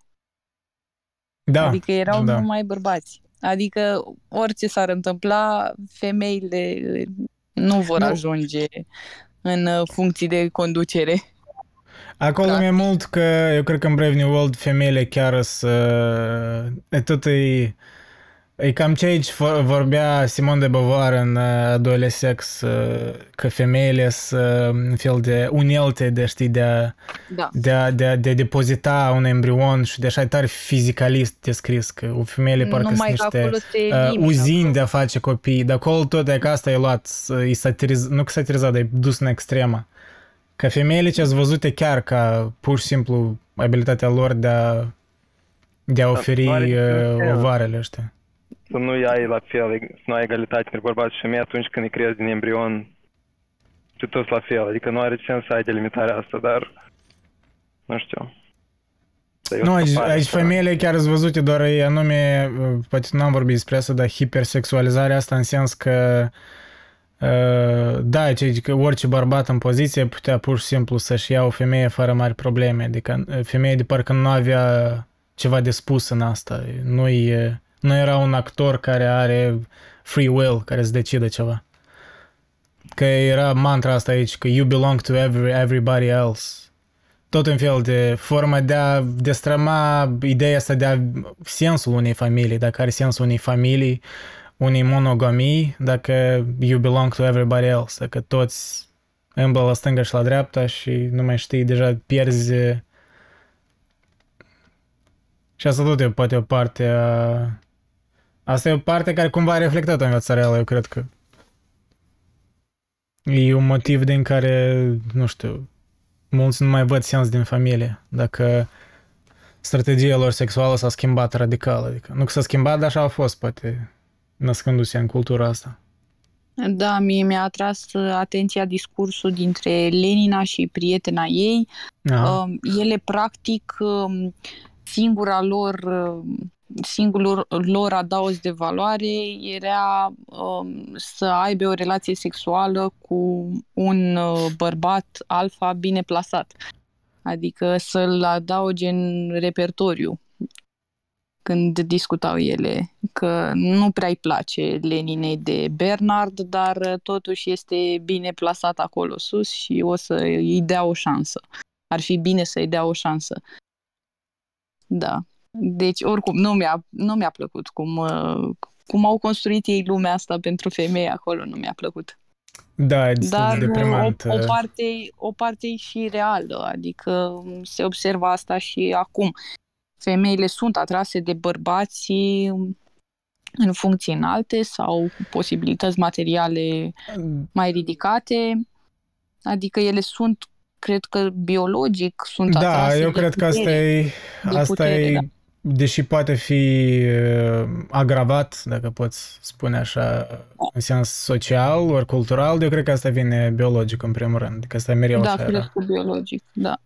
Da, adică erau da. numai bărbați. Adică orice s-ar întâmpla, femeile uh, nu vor Nu. ajunge în uh, funcții de conducere. Acolo Da. mai mult că eu cred că în Brave New World femeile chiar să... E tot e... E cam ce aici vo- vorbea Simon de Beauvoir în uh, A doilea sex, uh, că femeile sunt un fel de unelte de, știi, de a, Da. de a, de a, de a depozita un embrion și de așa e tare fizicalist descris, că o femeile parcă sunt Numai că niște acolo se uh, elimină. uzini de a face copii, de acolo tot e că asta e luat, e satiriz, nu că satirizat, dar e dus în extremă. Că femeile ce ați văzute chiar ca pur și simplu abilitatea lor de a, de a oferi nu are niciun uh, sens. ovarele ăștia. Să nu ai la fel, să nu ai egalitate între bărbați și femei atunci când îi creezi din embrion și toți la fel. Adică nu are sens să ai delimitarea asta, dar nu știu. e o Nu, aici, scăpare aici asta. femeile chiar sunt văzute doar e anume, uh, poate nu am vorbit despre asta, dar hipersexualizarea asta în sens că uh, da, ce, că orice bărbat în poziție putea pur și simplu să-și ia o femeie fără mari probleme, adică uh, femeia de parcă nu avea ceva de spus în asta, nu, nu era un actor care are free will, care să decide ceva. Că era mantra asta aici, că you belong to every, everybody else tot un fel de formă de a destrăma ideea asta de a sensul unei familii, dacă are sensul unei familii, unei monogamii, dacă you belong to everybody else, dacă toți îmblă la stânga și la dreapta și nu mai știi, deja pierzi și asta tot e poate o parte a... Asta e o parte care cumva a reflectat în viața reală, eu cred că e un motiv din care, nu știu, mulți nu mai văd sens din familie. Dacă strategia lor sexuală s-a schimbat radical. Adică, nu că s-a schimbat, dar așa a fost, poate, născându-se în cultura asta. Da, mie mi-a atras uh, atenția discursul dintre Lenina și prietena ei. Aha. Um, Ele, practic, um, singura lor, um, singurul lor adaos de valoare era um, să aibă o relație sexuală cu un uh, bărbat alfa bine plasat. Adică să-l adauge în repertoriu când discutau ele, că nu prea îi place Leninei de Bernard, dar uh, totuși este bine plasat acolo sus și o să îi dea o șansă. Ar fi bine să îi dea o șansă. Da. Deci, oricum, nu mi-a, nu mi-a plăcut cum, uh, cum au construit ei lumea asta pentru femei acolo, nu mi-a plăcut. Da, e destul Dar de uh, deprimant. o, o, parte, o parte e și reală, adică se observă asta și acum. Femeile sunt atrase de bărbați în funcții înalte sau cu posibilități materiale mai ridicate, adică ele sunt, cred că biologic sunt Da, atrase eu de cred că asta putere. e, de asta putere, e da. deși poate fi uh, agravat, dacă poți spune așa, în sens social ori cultural, eu cred că asta vine biologic în primul rând, că asta mereu Da, așa cred era. că biologic, da.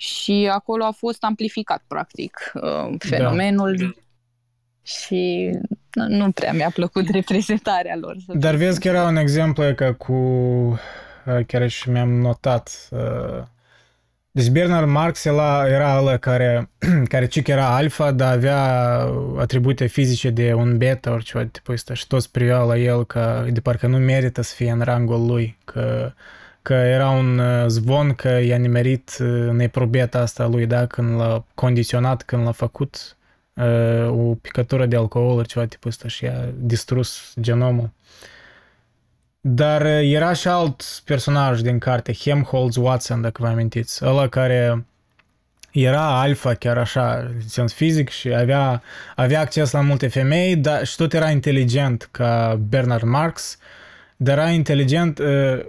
Și acolo a fost amplificat, practic, uh, fenomenul și nu- nu prea mi-a plăcut reprezentarea lor. Să Dar fiu vezi că era un exemplu e că cu, uh, chiar și mi-am notat, uh, deci Bernard Marx era, era ăla care, care cic era alfa, dar avea atribute fizice de un beta ori ceva de tipul ăsta și toți priveau la el că de parcă nu merită să fie în rangul lui, că, că era un uh, zvon că i-a nimerit uh, neprobeta asta lui, da, când l-a condiționat, când l-a făcut uh, o picătură de alcool ori ceva de tipul ăsta și i-a distrus genomul. Dar uh, era și alt personaj din carte, Helmholtz Watson, dacă vă amintiți, ăla care era alfa chiar așa, în sens fizic și avea, avea acces la multe femei, dar și tot era inteligent ca Bernard Marx, dar era inteligent, uh,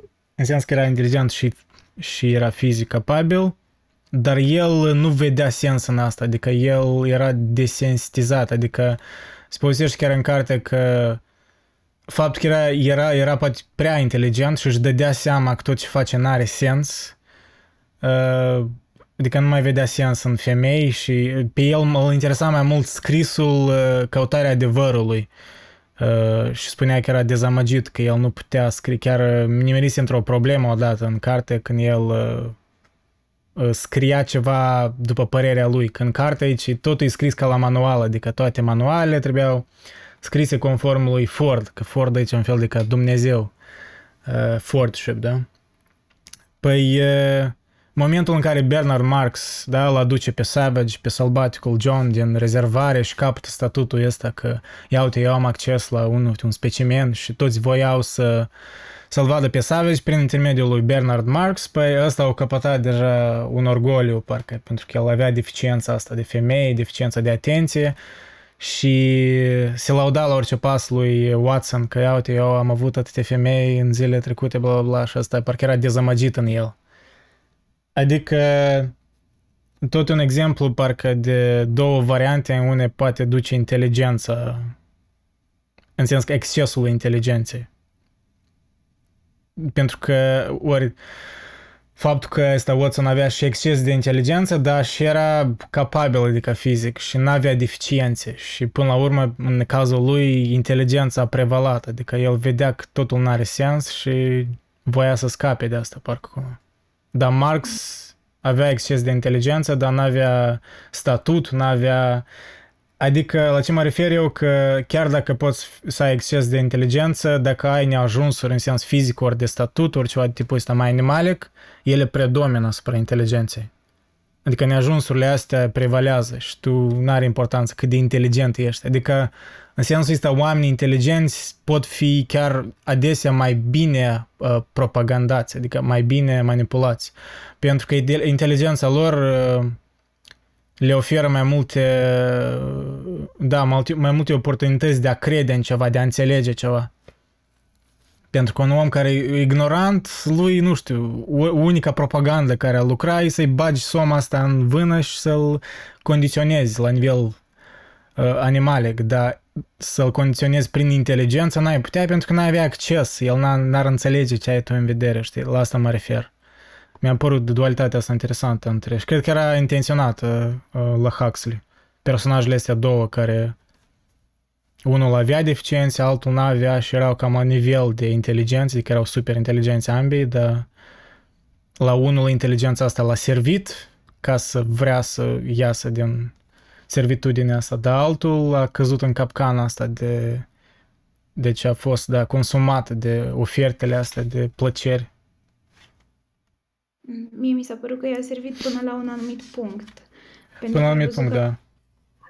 în sens că era inteligent și, și era fizic capabil, dar el nu vedea sens în asta, adică el era desensitizat, adică se povestește chiar în carte că faptul că era, era, era poate prea inteligent și își dădea seama că tot ce face n-are sens, uh, adică nu mai vedea sens în femei și pe el îl interesa mai mult scrisul, uh, căutarea adevărului. Uh, și spunea că era dezamăgit că el nu putea scrie, chiar uh, nimerise într-o problemă odată în carte când el uh, uh, scria ceva după părerea lui. Când cartea aici totul e scris ca la manual, adică toate manualele trebuiau scrise conform lui Ford, că Ford aici e un fel de ca Dumnezeu, uh, Fordship, da? Păi, uh, momentul în care Bernard Marx, da, îl aduce pe Savage, pe sălbaticul John din rezervare și capătă statutul ăsta că, ia uite, eu am acces la un, un specimen și toți voiau să să-l vadă pe Savage prin intermediul lui Bernard Marx, păi ăsta au căpătat deja un orgoliu, parcă, pentru că el avea deficiența asta de femei, deficiența de atenție și se lauda la orice pas lui Watson că, ia uite, eu am avut atâtea femei în zilele trecute, bla, bla, bla, și asta parcă era dezamăgit în el. Adică tot un exemplu parcă de două variante în une poate duce inteligența, în sens că excesul inteligenței. Pentru că ori faptul că ăsta Watson avea și exces de inteligență, dar și era capabil, adică fizic, și nu avea deficiențe. Și până la urmă, în cazul lui, inteligența a prevalat, adică el vedea că totul nu are sens și voia să scape de asta, parcă cumva. Dar Marx avea exces de inteligență, dar nu avea statut, nu avea... Adică, la ce mă refer eu, că chiar dacă poți să ai exces de inteligență, dacă ai neajunsuri în sens fizic ori de statut, ori ceva de tipul ăsta mai animalic, ele predomină asupra inteligenței. Adică neajunsurile astea prevalează și tu nu are importanță cât de inteligent ești. Adică, în sensul ăsta, oamenii inteligenți pot fi chiar adesea mai bine uh, propagandați, adică mai bine manipulați. Pentru că inteligența lor uh, le oferă mai multe, da, mai multe oportunități de a crede în ceva, de a înțelege ceva. Pentru că un om care e ignorant, lui, nu știu, unica propagandă care a lucra e să-i bagi soma asta în vână și să-l condiționezi la nivel uh, animalic, dar să-l condiționezi prin inteligență n-ai putea pentru că n-ai avea acces, el n-ar înțelege ce ai tu în vedere, știi, la asta mă refer. Mi-a părut dualitatea asta interesantă între și cred că era intenționată uh, la Huxley. Personajele astea două care unul avea deficiențe, altul n-avea și erau cam la nivel de inteligență, adică erau super inteligenți ambii, dar la unul inteligența asta l-a servit ca să vrea să iasă din servitudinea asta, dar altul a căzut în capcana asta de, de ce a fost da, consumat de ofertele astea de plăceri. Mie mi s-a părut că i-a servit până la un anumit punct. Până la un anumit punct, da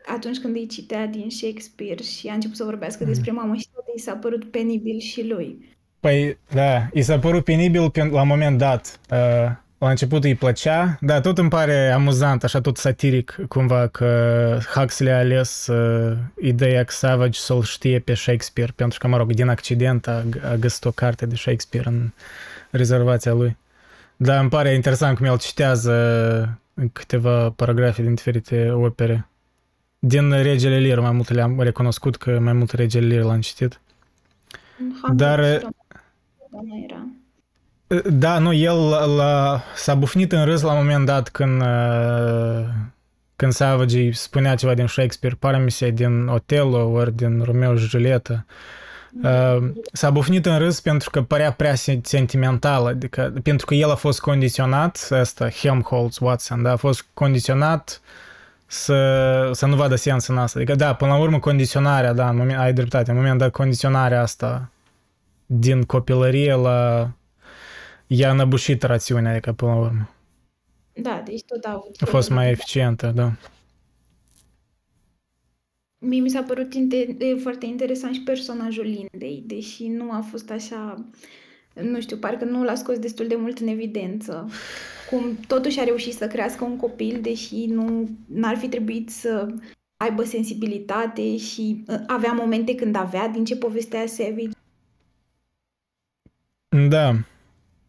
atunci când îi citea din Shakespeare și a început să vorbească mm. despre mamă și toate, i s-a părut penibil și lui. Păi, da, i s-a părut penibil la un moment dat. Uh, la început îi plăcea, dar tot îmi pare amuzant, așa tot satiric, cumva, că Huxley a ales uh, ideea că Savage să-l știe pe Shakespeare, pentru că, mă rog, din accident a, a găsit o carte de Shakespeare în rezervația lui. Dar îmi pare interesant cum el citează câteva paragrafe din diferite opere. Din Regele Lear mai multe le-am recunoscut că mai multe Regele Lear l-am citit. Dar... era. Da, nu, el l-a, s-a bufnit în râs la un moment dat când, când Savage spunea ceva din Shakespeare, pare mi se din Otello ori din Romeo și Julieta. S-a bufnit în râs pentru că părea prea sentimental, adică pentru că el a fost condiționat, ăsta Helmholtz Watson, da, a fost condiționat uh, să, să nu vadă sens în asta. Adică, da, până la urmă, condiționarea, da, în moment, ai dreptate, în moment dat condiționarea asta din copilărie la ea năbușit rațiunea, adică până la urmă. Da, deci tot au A fost mai eficientă, da. Mie mi s-a părut inte- foarte interesant și personajul Lindei, deși nu a fost așa, nu știu, parcă nu l-a scos destul de mult în evidență cum totuși a reușit să crească un copil, deși nu n-ar fi trebuit să aibă sensibilitate și uh, avea momente când avea, din ce povestea Savage. Da.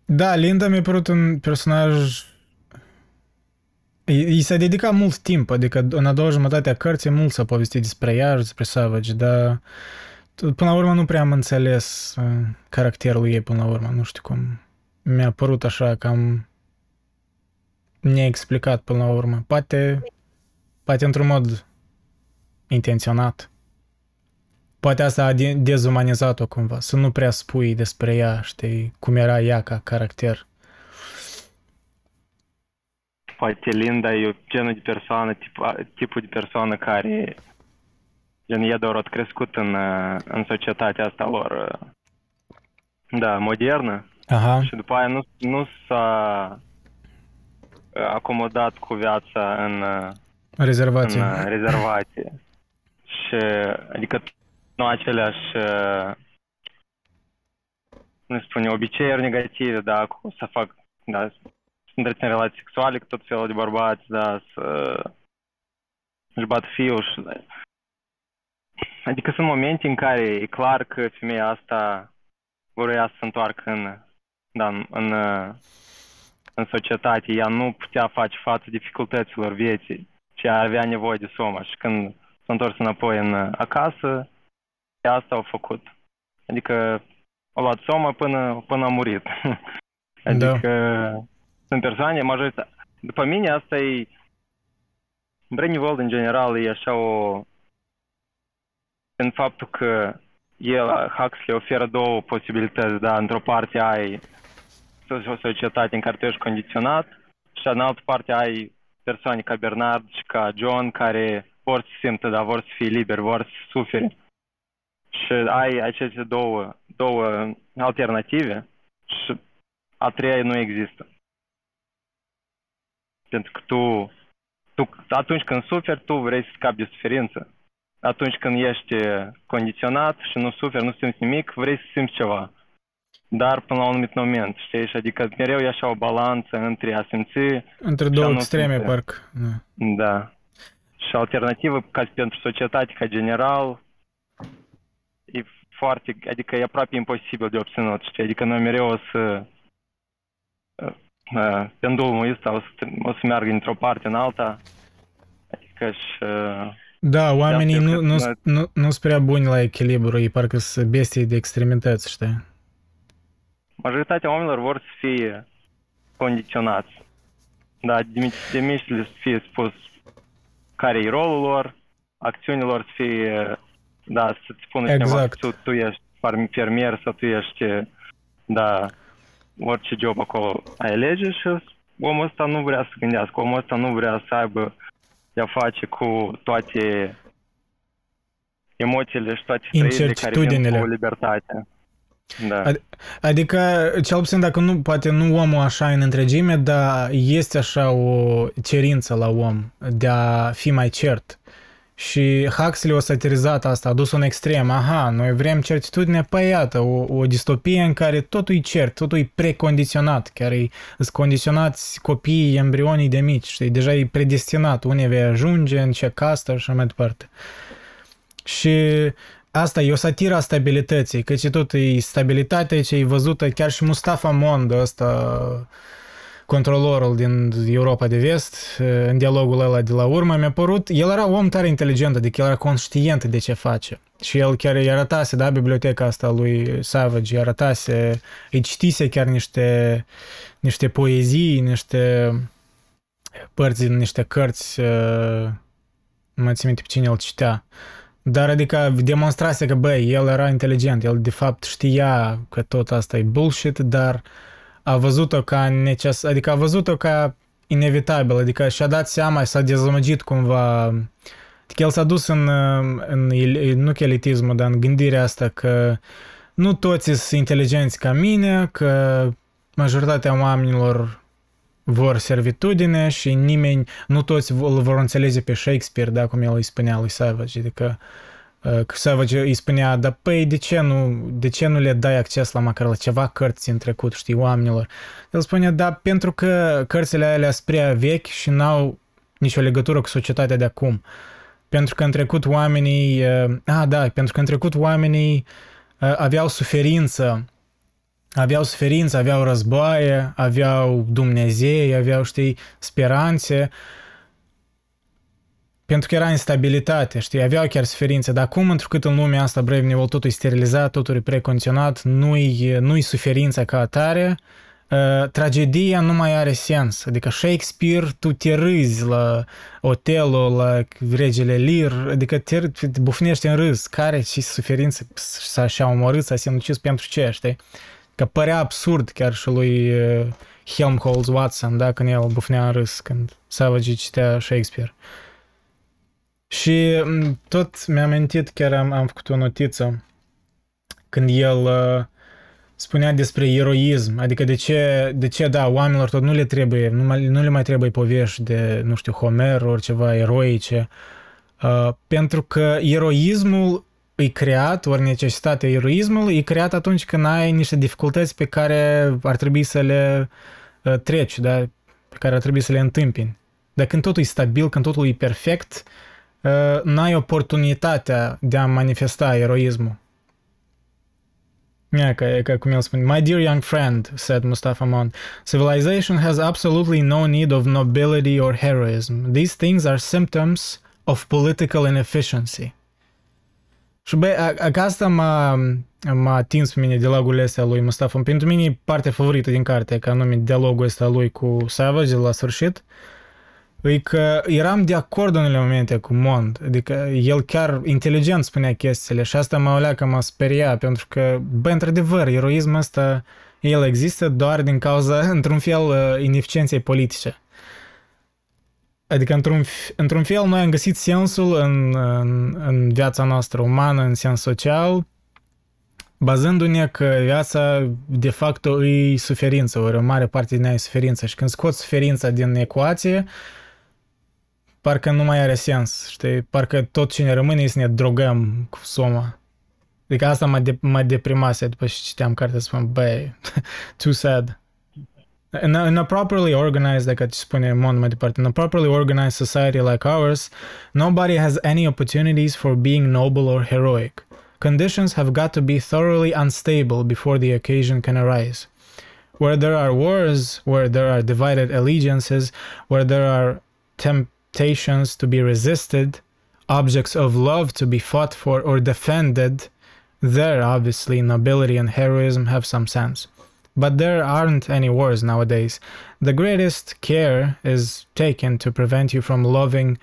Da, Linda mi-a părut un personaj... I s-a dedicat mult timp, adică în a doua jumătate a cărții mult s-a povestit despre ea și despre Savage, dar până la urmă nu prea am înțeles uh, caracterul ei până la urmă, nu știu cum. Mi-a părut așa cam neexplicat până la urmă. Poate, poate într-un mod intenționat. Poate asta a dezumanizat-o cumva, să nu prea spui despre ea, știi, cum era ea ca caracter. Poate Linda e genul de persoană, tip, tipul de persoană care gen e doar crescut în, în societatea asta lor, da, modernă. Aha. Și după aia nu, nu s-a acomodat cu viața în rezervație. În rezervație. și adică nu aceleași nu spune, obiceiuri negative, da, cu să fac, da, să întrețin relații sexuale cu tot felul de bărbați, da, să își bat fiul și... Adică sunt momente în care e clar că femeia asta vrea să se întoarcă în, da, în, în în societate, ea nu putea face față dificultăților vieții și ea avea nevoie de somă. Și când s-a întors înapoi în acasă, ea asta a făcut. Adică a luat somă până, până a murit. adică, sunt persoane, majoritatea. După mine, asta e... Brainy World, în general, e așa o... În faptul că el, Huxley, oferă două posibilități, da? Într-o parte ai o societate în care tu ești condiționat și în altă parte ai persoane ca Bernard și ca John care vor să simtă, dar vor să fie liberi, vor să sufere. Și ai aceste două, două alternative și a treia nu există. Pentru că tu, tu, atunci când suferi, tu vrei să scapi de suferință. Atunci când ești condiționat și nu suferi, nu simți nimic, vrei să simți ceva. Dar până la un anumit moment, știi? Și adică mereu e așa o balanță între a simți... Între și a două nu extreme, simți. parcă. Da. Da. Și alternativă ca pentru societate ca general e foarte, adică e aproape imposibil de obținut, știi? Adică noi mereu o să uh, uh, pendulul ăsta o să, o să meargă într-o parte în alta. Adică și uh, Da, oamenii eu nu, cred nu, că- nu, nu sunt prea buni la echilibru, ei parcă sunt bestii de extremități, știi? majoritatea oamenilor vor să fie condiționați. Da, de, de mici le să fie spus care e rolul lor, acțiunilor să fie, da, să-ți spună cineva Exact. că tu, tu ești farm- fermier sau tu ești, da, orice job acolo ai alege și omul ăsta nu vrea să gândească, omul ăsta nu vrea să aibă de-a face cu toate emoțiile și toate trăirile care vin Incertitudinile. cu libertatea. Da. Ad- Adică, cel puțin dacă nu, poate nu omul așa în întregime, dar este așa o cerință la om de a fi mai cert. Și Huxley a satirizat asta, a dus un extrem. Aha, noi vrem certitudine, păi iată, o, o distopie în care totul e cert, totul e precondiționat, chiar e sunt condiționați copiii, embrionii de mici, știi, deja e predestinat, unde vei ajunge, în ce castă și așa mai departe. Și asta e o satiră a stabilității, căci tot e stabilitatea ce e văzută chiar și Mustafa Mond, ăsta controlorul din Europa de Vest, în dialogul ăla de la urmă, mi-a părut, el era om tare inteligent, adică el era conștient de ce face. Și el chiar îi arătase, da, biblioteca asta lui Savage, îi arătase, îi citise chiar niște, niște poezii, niște părți din niște cărți, uh, nu mai țin minte pe cine el citea. Dar adică demonstrase că, băi, el era inteligent, el de fapt știa că tot asta e bullshit, dar a văzut-o ca neces- adică a văzut-o ca inevitabil, adică și-a dat seama, s-a dezamăgit cumva, adică el s-a dus în, în, în nu că elitismul, dar în gândirea asta că nu toți sunt inteligenți ca mine, că majoritatea oamenilor vor servitudine și nimeni, nu toți îl vor înțelege pe Shakespeare, da, cum el îi spunea lui Savage, adică uh, că Savage îi spunea, dar păi de ce, nu, de ce nu le dai acces la măcar la ceva cărți în trecut, știi, oamenilor? El spunea, da, pentru că cărțile alea sunt prea vechi și n-au nicio legătură cu societatea de acum. Pentru că în trecut oamenii, uh, a, da, pentru că în trecut oamenii uh, aveau suferință aveau suferință, aveau războaie, aveau Dumnezei, aveau, știi, speranțe, pentru că era instabilitate, știi, aveau chiar suferință, dar acum, întrucât în lumea asta Brave New World totul e sterilizat, totul e precondiționat, nu-i, nu-i suferința ca atare, uh, tragedia nu mai are sens. Adică Shakespeare, tu te râzi la Otelo, la regele Lear, adică te, te bufnești în râs. Care și suferință s-a și-a omorât, s-a sinucis pentru ce, știi? Că părea absurd chiar și lui uh, Helmholtz Watson, da, când el bufnea în râs, când Savage citea Shakespeare. Și m, tot mi-am amintit, chiar am, am făcut o notiță, când el uh, spunea despre eroism, adică de ce, de ce, da, oamenilor tot nu le trebuie, nu, mai, nu le mai trebuie povești de, nu știu, Homer, ori ceva eroice, uh, pentru că eroismul e creat, ori necesitatea eroismului, e creat atunci când ai niște dificultăți pe care ar trebui să le uh, treci, da? pe care ar trebui să le întâmpini. Dar când totul e stabil, când totul e perfect, uh, n-ai oportunitatea de a manifesta eroismul. Yeah, ca, ca cum el spune, My dear young friend, said Mustafa Mond, civilization has absolutely no need of nobility or heroism. These things are symptoms of political inefficiency. Și băi, a, a, că asta m-a, m-a atins pe mine dialogurile astea lui Mustafa. Pentru mine e partea favorită din carte, ca anume dialogul ăsta lui cu Savage de la sfârșit. E că eram de acord în unele momente cu Mond, adică el chiar inteligent spunea chestiile și asta mă olea că mă speria, pentru că, bă, într-adevăr, eroismul ăsta, el există doar din cauza, într-un fel, uh, ineficienței politice. Adică, într-un, într-un fel, noi am găsit sensul în, în, în viața noastră umană, în sens social, bazându-ne că viața, de fapt, e suferință, ori o mare parte din ea e suferință. Și când scoți suferința din ecuație, parcă nu mai are sens, știi? Parcă tot ce ne rămâne e să ne drogăm cu soma. Adică asta mă, de, mă deprimase după ce citeam cartea, spun, băi, too sad. In a, in a properly organized, like ce spune Mon mai departe, in a properly organized society like ours, nobody has any opportunities for being noble or heroic. Conditions have got to be thoroughly unstable before the occasion can arise. Where there are wars, where there are divided allegiances, where there are temptations to be resisted, objects of love to be fought for or defended, there obviously nobility and heroism have some sense. But there aren't any wars nowadays. The greatest care is taken to prevent you from loving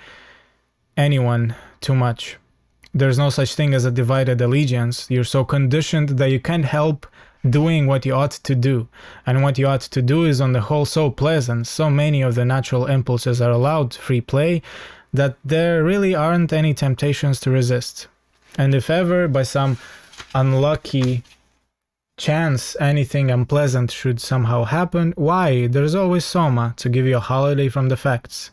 anyone too much. There's no such thing as a divided allegiance. You're so conditioned that you can't help doing what you ought to do. And what you ought to do is, on the whole, so pleasant. So many of the natural impulses are allowed free play that there really aren't any temptations to resist. And if ever, by some unlucky chance anything unpleasant should somehow happen, why? There's always Soma to give you a holiday from the facts.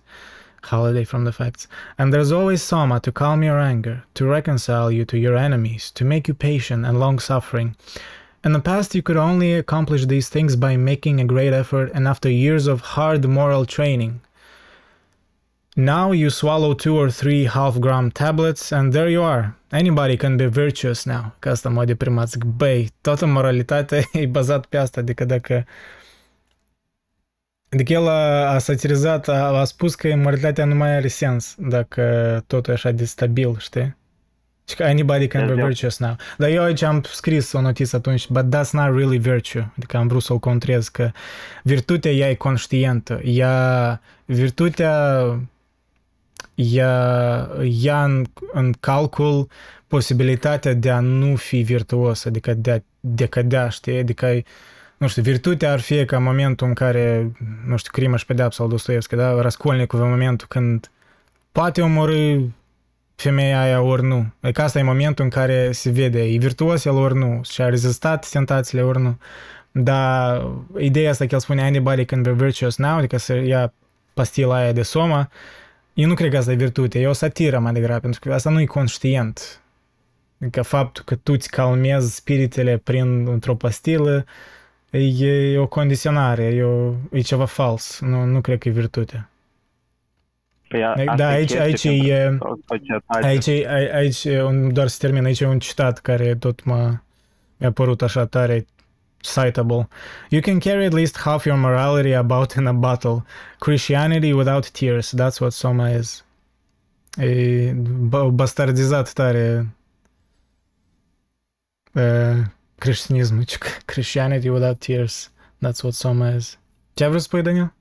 Holiday from the facts. And there's always Soma to calm your anger, to reconcile you to your enemies, to make you patient and long suffering. In the past, you could only accomplish these things by making a great effort and after years of hard moral training. Now you swallow two or three half gram tablets and there you are. Anybody can be virtuous now. Că asta mă deprimat. Zic, băi, toată moralitatea e bazat pe asta. Adică dacă... Adică el a, a satirizat, a, a spus că moralitatea nu mai are sens dacă totul e așa de stabil, știi? Și că anybody can be virtuous now. Dar eu aici am scris o notiță atunci, but that's not really virtue. Adică am vrut să-l contrez că virtutea ea e conștientă. Ea, virtutea ea ia în, în calcul posibilitatea de a nu fi virtuos, adică de a decădea, știi? Adică, nu știu, virtutea ar fi ca momentul în care, nu știu, crimă și pedeapsa al Dostoevski, da? Raskolnikov în momentul când poate omorâ femeia aia ori nu. Adică asta e momentul în care se vede, e virtuos el ori nu, și a rezistat tentațiile ori nu. Dar ideea asta că el spune anybody can be virtuous now, adică să ia pastila aia de soma, eu nu cred că asta e virtute, e o satiră mai degrabă, pentru că asta nu e conștient. Adică faptul că tu îți calmezi spiritele prin într-o pastilă e, e o condiționare, e, o, e ceva fals, nu, nu cred că e virtute. Păi a, da, aici, aici e, aici, aici, aici, doar să termin, aici e un citat care tot m-a, mi-a părut așa tare citable. You can carry at least half your morality about in a bottle. Christianity without tears. That's what Soma is. E bastardizat tare uh, creștinismul. Christianity without tears. That's what Soma is. Ce ai vrut să spui, Daniel?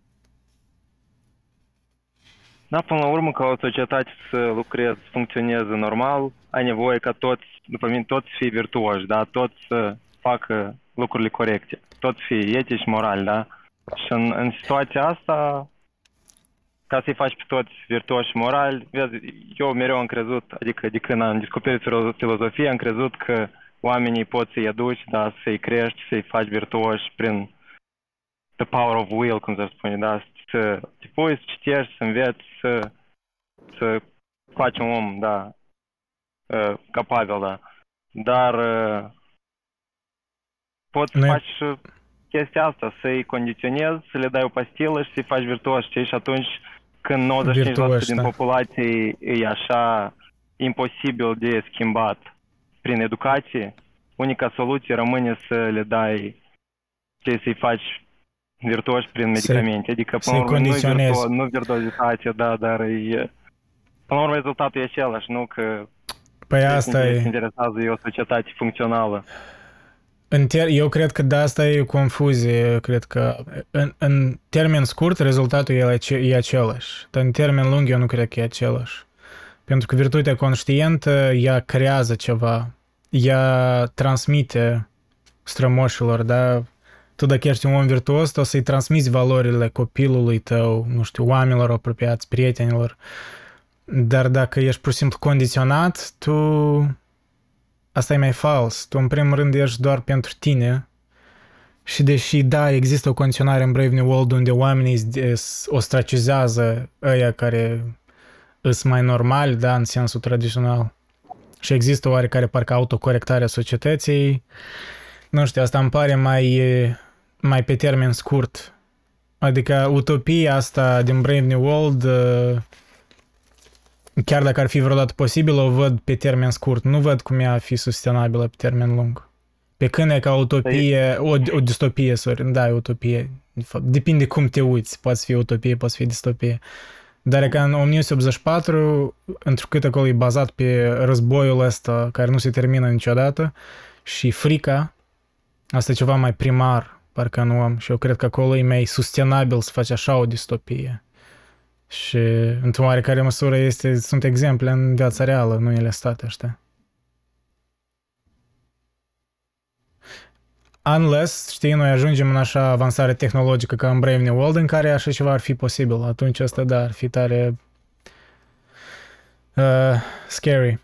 Da, până la urmă, ca o societate să lucreze, să funcționeze normal, ai nevoie ca toți, după mine, toți să fie virtuoși, da? Toți să facă lucrurile corecte. Tot fi etici, moral, da? Și în, în situația asta, ca să-i faci pe toți virtuoși morali, vezi, eu mereu am crezut, adică de când am descoperit filozofia, am crezut că oamenii pot să-i aduci, da, să-i crești, să-i faci virtuoși prin the power of will, cum se spune, da, să te pui, să citești, să înveți, să, să faci un om, da, uh, capabil, da. Dar uh, poți să faci chestia asta, să-i condiționezi, să le dai o pastilă și să-i faci virtuos, știi? Și atunci când 95% virtuos, din da. populație e așa imposibil de schimbat prin educație, unica soluție rămâne să le dai, ce să-i faci virtuoși prin medicamente. Adică, până la urmă, nu, virtu- nu virtuozitate, da, dar e, până la urmă rezultatul e același, nu că Păi asta Ce e. interesează e o societate funcțională. În ter- eu cred că de asta e o confuzie. Eu cred că în, în termen scurt rezultatul e, ace- e același. Dar în termen lung eu nu cred că e același. Pentru că virtutea conștientă, ea creează ceva. Ea transmite strămoșilor, da? Tu dacă ești un om virtuos, tu o să-i transmiți valorile copilului tău, nu știu, oamenilor apropiați, prietenilor. Dar dacă ești pur și simplu condiționat, tu asta e mai fals. Tu, în primul rând, ești doar pentru tine. Și deși, da, există o condiționare în Brave New World unde oamenii s- ostracizează ăia care îs mai normali, da, în sensul tradițional. Și există oarecare parcă autocorectare a societății. Nu știu, asta îmi pare mai, mai pe termen scurt. Adică utopia asta din Brave New World uh, chiar dacă ar fi vreodată posibil, o văd pe termen scurt. Nu văd cum ea ar fi sustenabilă pe termen lung. Pe când e ca utopie, o, o distopie, sorry, da, e utopie. De fapt, depinde cum te uiți, poate fi utopie, poate fi distopie. Dar e ca în 1984, întrucât acolo e bazat pe războiul ăsta care nu se termină niciodată și frica, asta e ceva mai primar, parcă în om, și eu cred că acolo e mai sustenabil să faci așa o distopie. Și într-o oarecare măsură este, sunt exemple în viața reală, nu ele state, știi? Unless, știi, noi ajungem în așa avansare tehnologică ca în Brave New World în care așa ceva ar fi posibil. Atunci asta, da, ar fi tare uh, scary.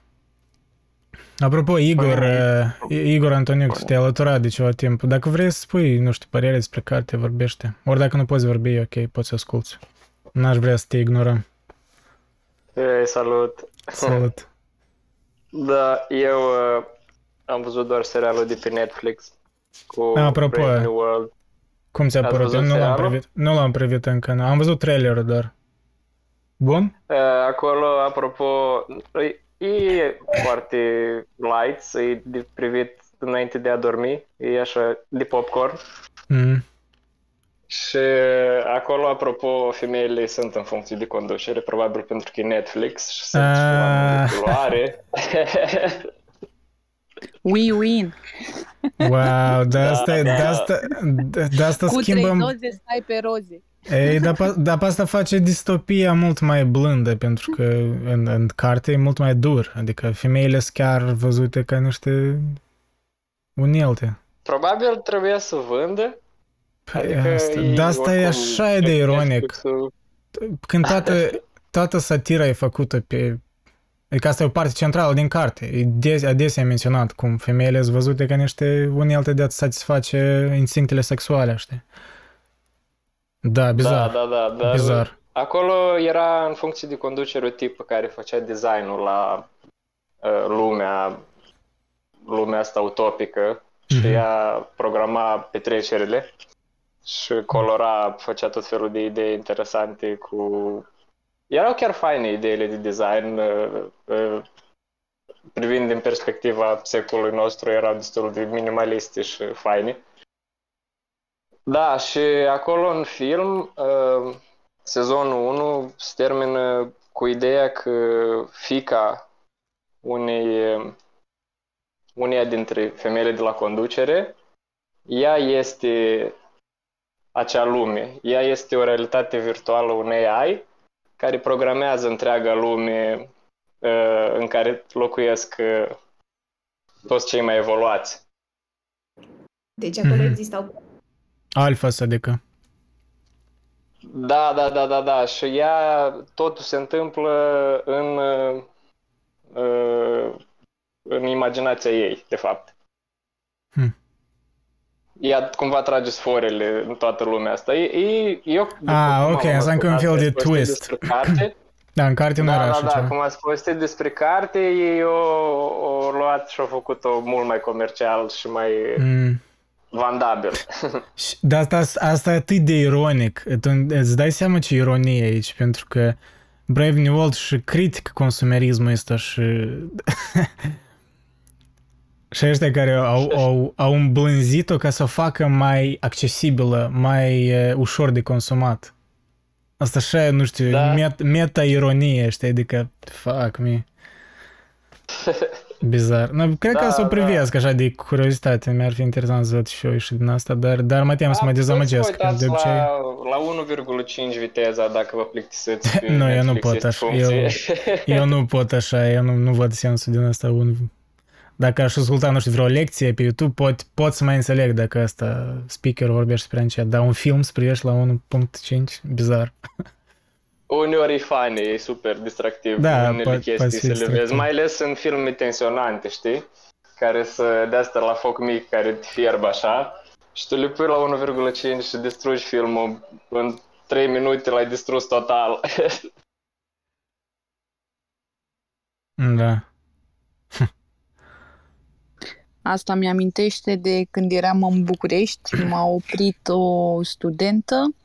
Apropo, Igor, uh, Igor Antoniuc, te-ai alăturat de ceva timp. Dacă vrei să spui, nu știu, părere despre carte, vorbește. Ori dacă nu poți vorbi, e ok, poți să asculti. N-aș vrea să te ignorăm. Ei, salut! Salut. Da, eu uh, am văzut doar serialul de pe Netflix cu Apropo, Brave New World. Cum ți-a Ați părut? Eu văzut nu l-am serialul? privit. Nu l-am privit încă. nu. Am văzut trailerul doar. Bun? Uh, acolo, apropo, e, e foarte light, e de privit înainte de a dormi, e așa de popcorn. Mm. Și acolo, apropo, femeile sunt în funcție de conducere, probabil pentru că e Netflix și sunt Ah. oameni de culoare. Win-win. Wow, de asta, Da, de da. asta, de, de asta Cu trei schimbăm... doze stai pe roze. Ei, dar, pe- dar pe asta face distopia mult mai blândă, pentru că în, în carte e mult mai dur. Adică femeile sunt chiar văzute ca niște unelte. Probabil trebuia să vândă. Păi Adică asta, e de asta e oricum așa de ironic. Netflix-ul- Când toată, toată satira e făcută pe... Adică asta e o parte centrală din carte. E des, adesea menționat cum femeile sunt văzute ca niște unelte de a satisface instinctele sexuale, știi? Da, bizar. Da, da, da, dar Bizar. acolo era în funcție de conducere o tipă care făcea designul la uh, lumea, lumea asta utopică și Mhm. ea programa petrecerile și colora, făcea tot felul de idei interesante cu... Erau chiar faine ideile de design, uh, uh, privind din perspectiva secolului nostru, erau destul de minimaliste și faine. Da, și acolo în film, uh, sezonul 1 se termină cu ideea că fica unei, uneia dintre femeile de la conducere, ea este acea lume. Ea este o realitate virtuală, un AI, care programează întreaga lume uh, în care locuiesc uh, toți cei mai evoluați. Deci acolo Mhm. existau Alfa, adică. Da, da, da, da, da. Și ea, totul se întâmplă în, uh, în imaginația ei, de fapt. Hmm. Ea cumva trage sforele în toată lumea asta. E, e, eu, Ah, cum ok, am înseamnă că e un ascultat fel de povestit twist. Despre carte, Da, în carte nu da, era da, așa da, ceva. cum ați povestit despre carte, ei o, o luat și au făcut-o mult mai comercial și mai Mm. Vandabil. Și De asta, asta e atât de ironic. Tu îți dai seama ce ironie e aici, pentru că Brave New World și critică consumerismul ăsta și... și ăștia care au, au, au îmblânzit-o ca să o facă mai accesibilă, mai uh, ușor de consumat. Asta așa, nu știu, Da. met, meta-ironie, știi, adică, fuck me. Bizar. Nu, cred că Da, să o da. privesc așa de curiozitate. Mi-ar fi interesant să văd și eu și din asta, dar, dar mă tem să mă Da, dezamăgesc. puteți să vă De uitați obicei, la, la 1,5 viteza dacă vă plictisiți. pe Nu, eu nu Netflix pot este așa, eu- funcție. eu nu pot așa, eu nu, nu văd sensul din asta. Un... Dacă aș asculta, nu știu, vreo lecție pe YouTube, pot, pot să mai înțeleg dacă asta speaker vorbește prea încet, dar un film să privești la 1.5, bizar. Uneori e funny, e super distractiv Da, unele po- poate chestii fi să le distractiv. vezi, mai ales în filme tensionante, știi? Care să de asta la foc mic, care te fierb așa și tu le pui la 1,5 și distrugi filmul în 3 minute l-ai distrus total. Da. Asta mi-amintește de când eram în București, m-a oprit o studentă uh,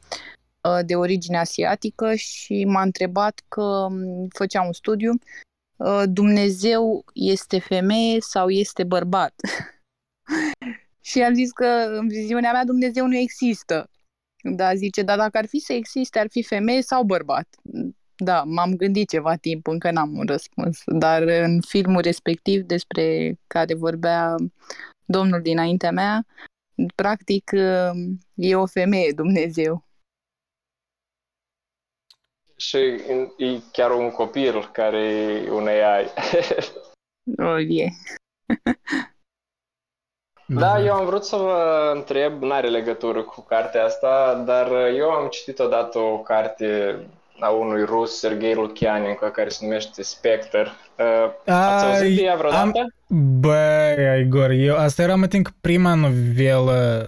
de origine asiatică și m-a întrebat că m, făcea un studiu uh, Dumnezeu este femeie sau este bărbat? și am zis că în viziunea mea Dumnezeu nu există. Da, zice, dar dacă ar fi să existe, ar fi femeie sau bărbat? Da, m-am gândit ceva timp, încă n-am un răspuns, dar în filmul respectiv despre care vorbea domnul dinaintea mea, practic e o femeie Dumnezeu. Și e chiar un copil care e un AI. O, e. Da, eu am vrut să vă întreb, n-are legătură cu cartea asta, dar eu am citit odată o carte a unui rus, Sergei Lukianenko, care se numește Spectre. Uh, Ați auzit de ea vreodată? Băi, Igor, eu, asta era, mă think, prima novelă,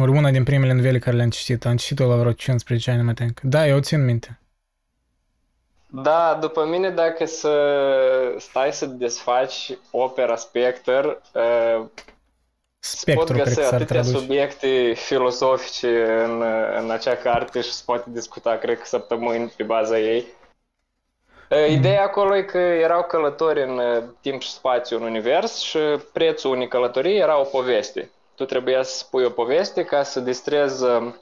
ori una din primele novele care le-am citit. Am citit-o la vreo 15 ani, mă think. Da, eu o țin minte. Da, după mine, dacă să stai să desfaci opera Spectre, uh, se pot Spectru, cred găsi că s-ar atâtea traduce. subiecte filosofice în, în acea carte și se poate discuta, cred că, săptămâni pe baza ei. Uh, Ideea acolo e că erau călători în uh, timp și spațiu în univers și prețul unei călătorii era o poveste. Tu trebuia să spui o poveste ca să distrezi uh,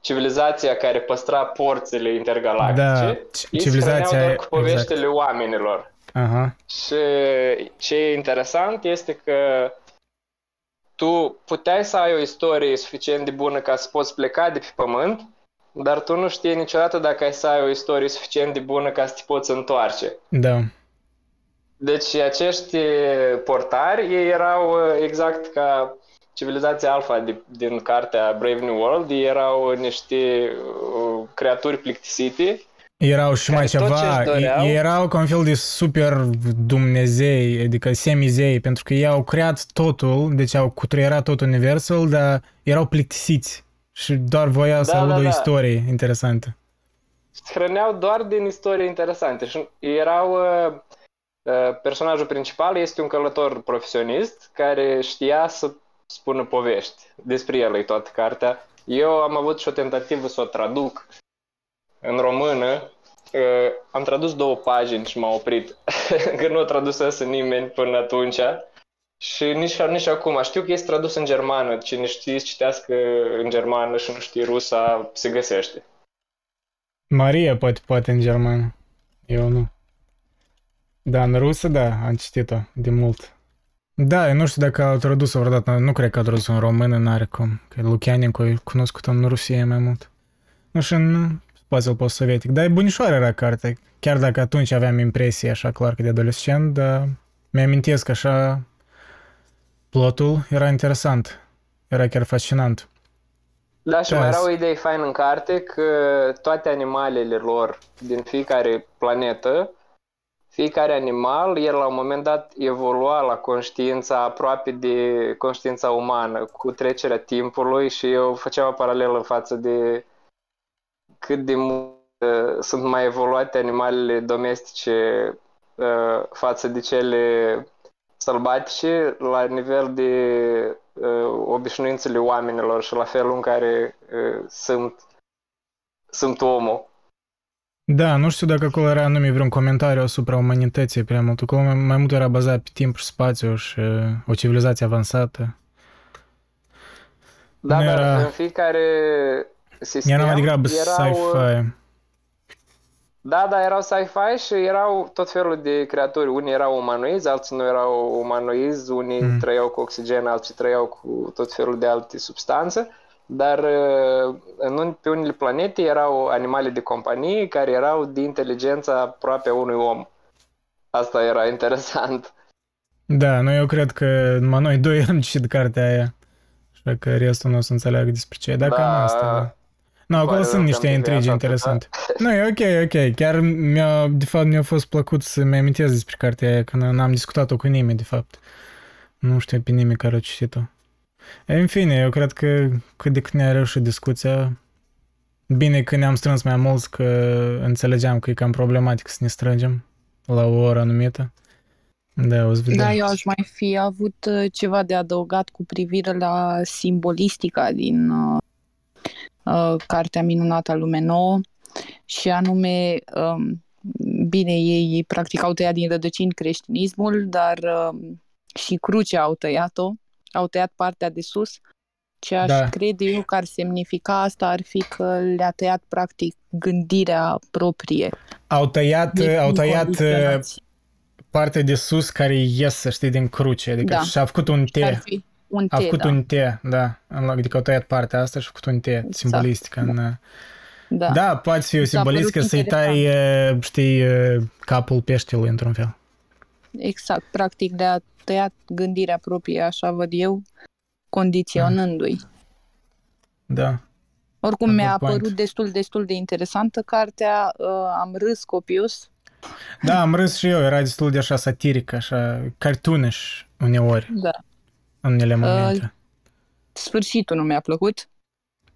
civilizația care păstra porțile intergalactice. Da, Ei se civilizația, hrăneau doar cu exact. poveștile oamenilor. Aha. Și ce e interesant este că tu puteai să ai o istorie suficient de bună ca să poți pleca de pe pământ, dar tu nu știi niciodată dacă ai să ai o istorie suficient de bună ca să te poți întoarce. Da. Deci acești portari, ei erau uh, exact ca civilizația alfa de, din cartea Brave New World, ei erau niște uh, creaturi plictisite Erau și mai Care tot ceva, ce-și doreau- ei erau ca un fel de super dumnezei, adică semizei, pentru că ei au creat totul, deci au cutreierat tot universul, dar erau plictisiți și doar voiau să Da, audă da, o da. istorie interesantă. se hrăneau doar din istorie interesante și erau uh, uh, personajul principal este un călător profesionist care știa să spună povești. Despre el e toată cartea. Eu am avut și o tentativă să o traduc în română. Uh, am tradus două pagini și m-a oprit, că nu o tradusese nimeni până atunci. Și nici, nici acum, știu că este tradus în germană, cine știe să citească în germană și nu știe rusa, se găsește. Maria poate, poate în germană, eu nu. Da, în rusă, da, am citit-o de mult. Da, eu nu știu dacă au tradus-o vreodată, nu cred că au tradus-o în română, n-are cum, că Lucianenko e cunoscut în Rusia mai mult. Nu și în spațiul post-sovietic, dar e bunișoară era carte, chiar dacă atunci aveam impresie așa clar că de adolescent, dar mi-amintesc așa, plotul era interesant, era chiar fascinant. Da, și Da, mai era s- o idee faină în carte că toate animalele lor din fiecare planetă, fiecare animal, el la un moment dat evolua la conștiința aproape de conștiința umană cu trecerea timpului și eu făceam o paralelă față de cât de mult uh, sunt mai evoluate animalele domestice uh, față de cele sălbatice la nivel de uh, obișnuințele oamenilor și la felul în care uh, sunt, sunt omul. Da, nu știu dacă acolo era anume vreun comentariu asupra umanității prea mult. Acolo mai, mai mult era bazat pe timp și spațiu și uh, o civilizație avansată. Da, Nu dar era- în fiecare sistem Era mai degrabă erau, uh, sci-fi. Da, da, erau sci-fi și erau tot felul de creaturi. Unii erau umanoizi, alții nu erau umanoizi, unii Mm. trăiau cu oxigen, alții trăiau cu tot felul de alte substanțe. Dar uh, în, un- pe unele planete erau animale de companie care erau de inteligența aproape a unui om. Asta era interesant. Da, nu, eu cred că numai noi doi am citit cartea aia. Așa că restul nu o să înțeleagă despre ce e. Dar Da. cam asta, da. Nu, acolo Pare sunt rău că niște am intrigi deviat interesante. Nu, e ok, ok. Chiar mi-a, de fapt, mi-a fost plăcut să-mi amintesc despre cartea aia, că n- n-am discutat-o cu nimeni, de fapt. Nu știu pe nimeni care a citit-o. E, În fine, eu cred că cât de cât ne-a reușit discuția, bine că ne-am strâns mai mulți, că înțelegeam că e cam problematic să ne strângem la o oră anumită. Da, o să vedem. Da, eu aș mai fi avut uh, ceva de adăugat cu privire la simbolistica din uh, uh, Cartea Minunată a Lume Nouă și anume, um, bine, ei practic au tăiat din rădăcini creștinismul, dar um, și crucea au tăiat-o, au tăiat partea de sus. Ce aș Da. crede eu că ar semnifica asta ar fi că le-a tăiat practic gândirea proprie. Au tăiat, Ei au fiind tăiat condiționați. partea de sus care iese, știi, din cruce. Adică Da. și-a făcut un T. Ar fi un A T, făcut da. un T, da. În loc- Adică au tăiat partea asta și a făcut un T, simbolistică. În, Da. da. da, poate fi o Mi s-a simbolistică părut să-i tai, e, știi, e, capul peștelui într-un fel. Exact, practic le-a tăiat gândirea proprie, așa văd eu, condiționându-i. Da. Oricum A mi-a good point. părut destul, destul de interesantă cartea, uh, am râs copios, Da, am râs și eu, era destul de așa satiric, așa, cartoonish uneori, da. în unele momente. Sfârșitul nu mi-a plăcut,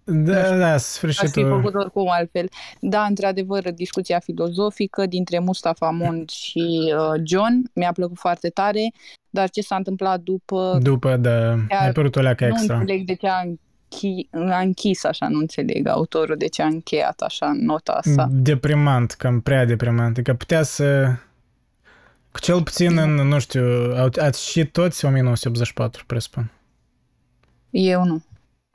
da, da, aș fi sfârșitul. făcut oricum altfel. Da, într-adevăr, discuția filozofică dintre Mustafa Mond și uh, John mi-a plăcut foarte tare, dar ce s-a întâmplat după, După, da, Chiar ai părut o leacă nu extra. înțeleg de ce a, închi- a închis așa, nu înțeleg autorul de ce a încheiat așa nota asta. Deprimant, cam prea deprimant. Adică putea să... Cu cel puțin în, nu știu, au- ați și toți 1984, presupun. Eu nu.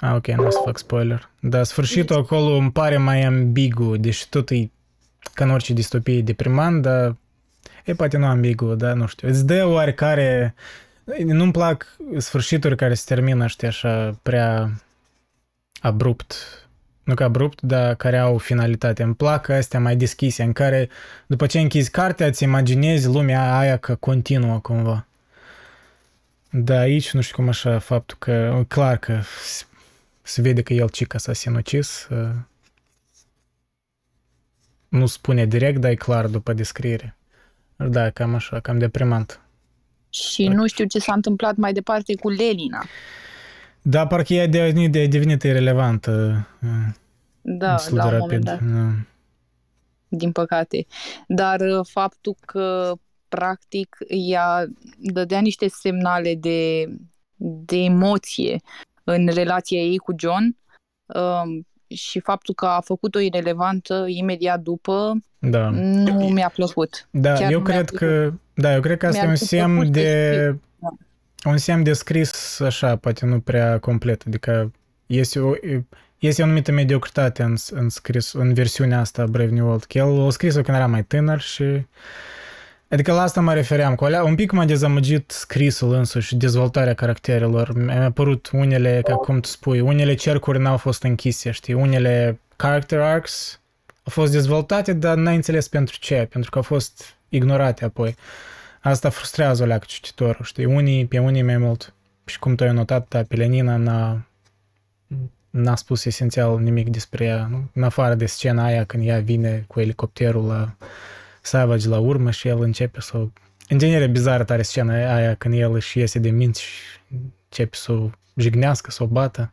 Ah, ok, nu o să fac spoiler. Dar sfârșitul acolo îmi pare mai ambigu, deși tot e ca în orice distopie deprimant, dar e poate nu ambigu, dar nu știu. Îți dă oarecare... Nu-mi plac sfârșituri care se termină, știi, așa, prea abrupt. Nu că abrupt, dar care au finalitate. Îmi plac astea mai deschise, în care după ce închizi cartea, îți imaginezi lumea aia că continuă cumva. Da, aici nu știu cum așa faptul că, clar că s- se vede că el cica s-a sinucis. uh, Nu spune direct, dar e clar după descriere. Da, cam așa, cam deprimant. Și nu știu ce s-a întâmplat mai departe cu Lenina. Da, parcă ea a devenit, a devenit irelevantă uh, Da, destul la de un rapid. moment dat, Da. din păcate. Dar uh, faptul că practic ea dădea niște semnale de, de emoție în relația ei cu John um, și faptul că a făcut-o irelevantă imediat după Da. nu mi-a plăcut. Da, Chiar eu nu mi-a cred plăcut. că, da, eu cred că asta e Mi-ar un fi semn plăcut să de, știu. un semn de scris așa, poate nu prea complet, adică este o, este o anumită mediocritate în, în scris, în versiunea asta Brave New World, că el a scris-o când era mai tânăr și Adică la asta mă refeream, cu alea, un pic m-a dezamăgit scrisul însuși și dezvoltarea caracterelor. Mi-a părut unele, ca cum tu spui, unele cercuri n-au fost închise, știi, unele character arcs au fost dezvoltate, dar n-ai înțeles pentru ce, pentru că au fost ignorate apoi. Asta frustrează o leacă cititorul, știi, unii, pe unii mai mult. Și cum tu ai notat, da, pe Lenina n-a, n-a spus esențial nimic despre ea, nu? în afară de scena aia când ea vine cu elicopterul la Savage la urmă și el începe să... În genere bizară tare scena aia când el își iese de minți și începe să o jignească, să o bată.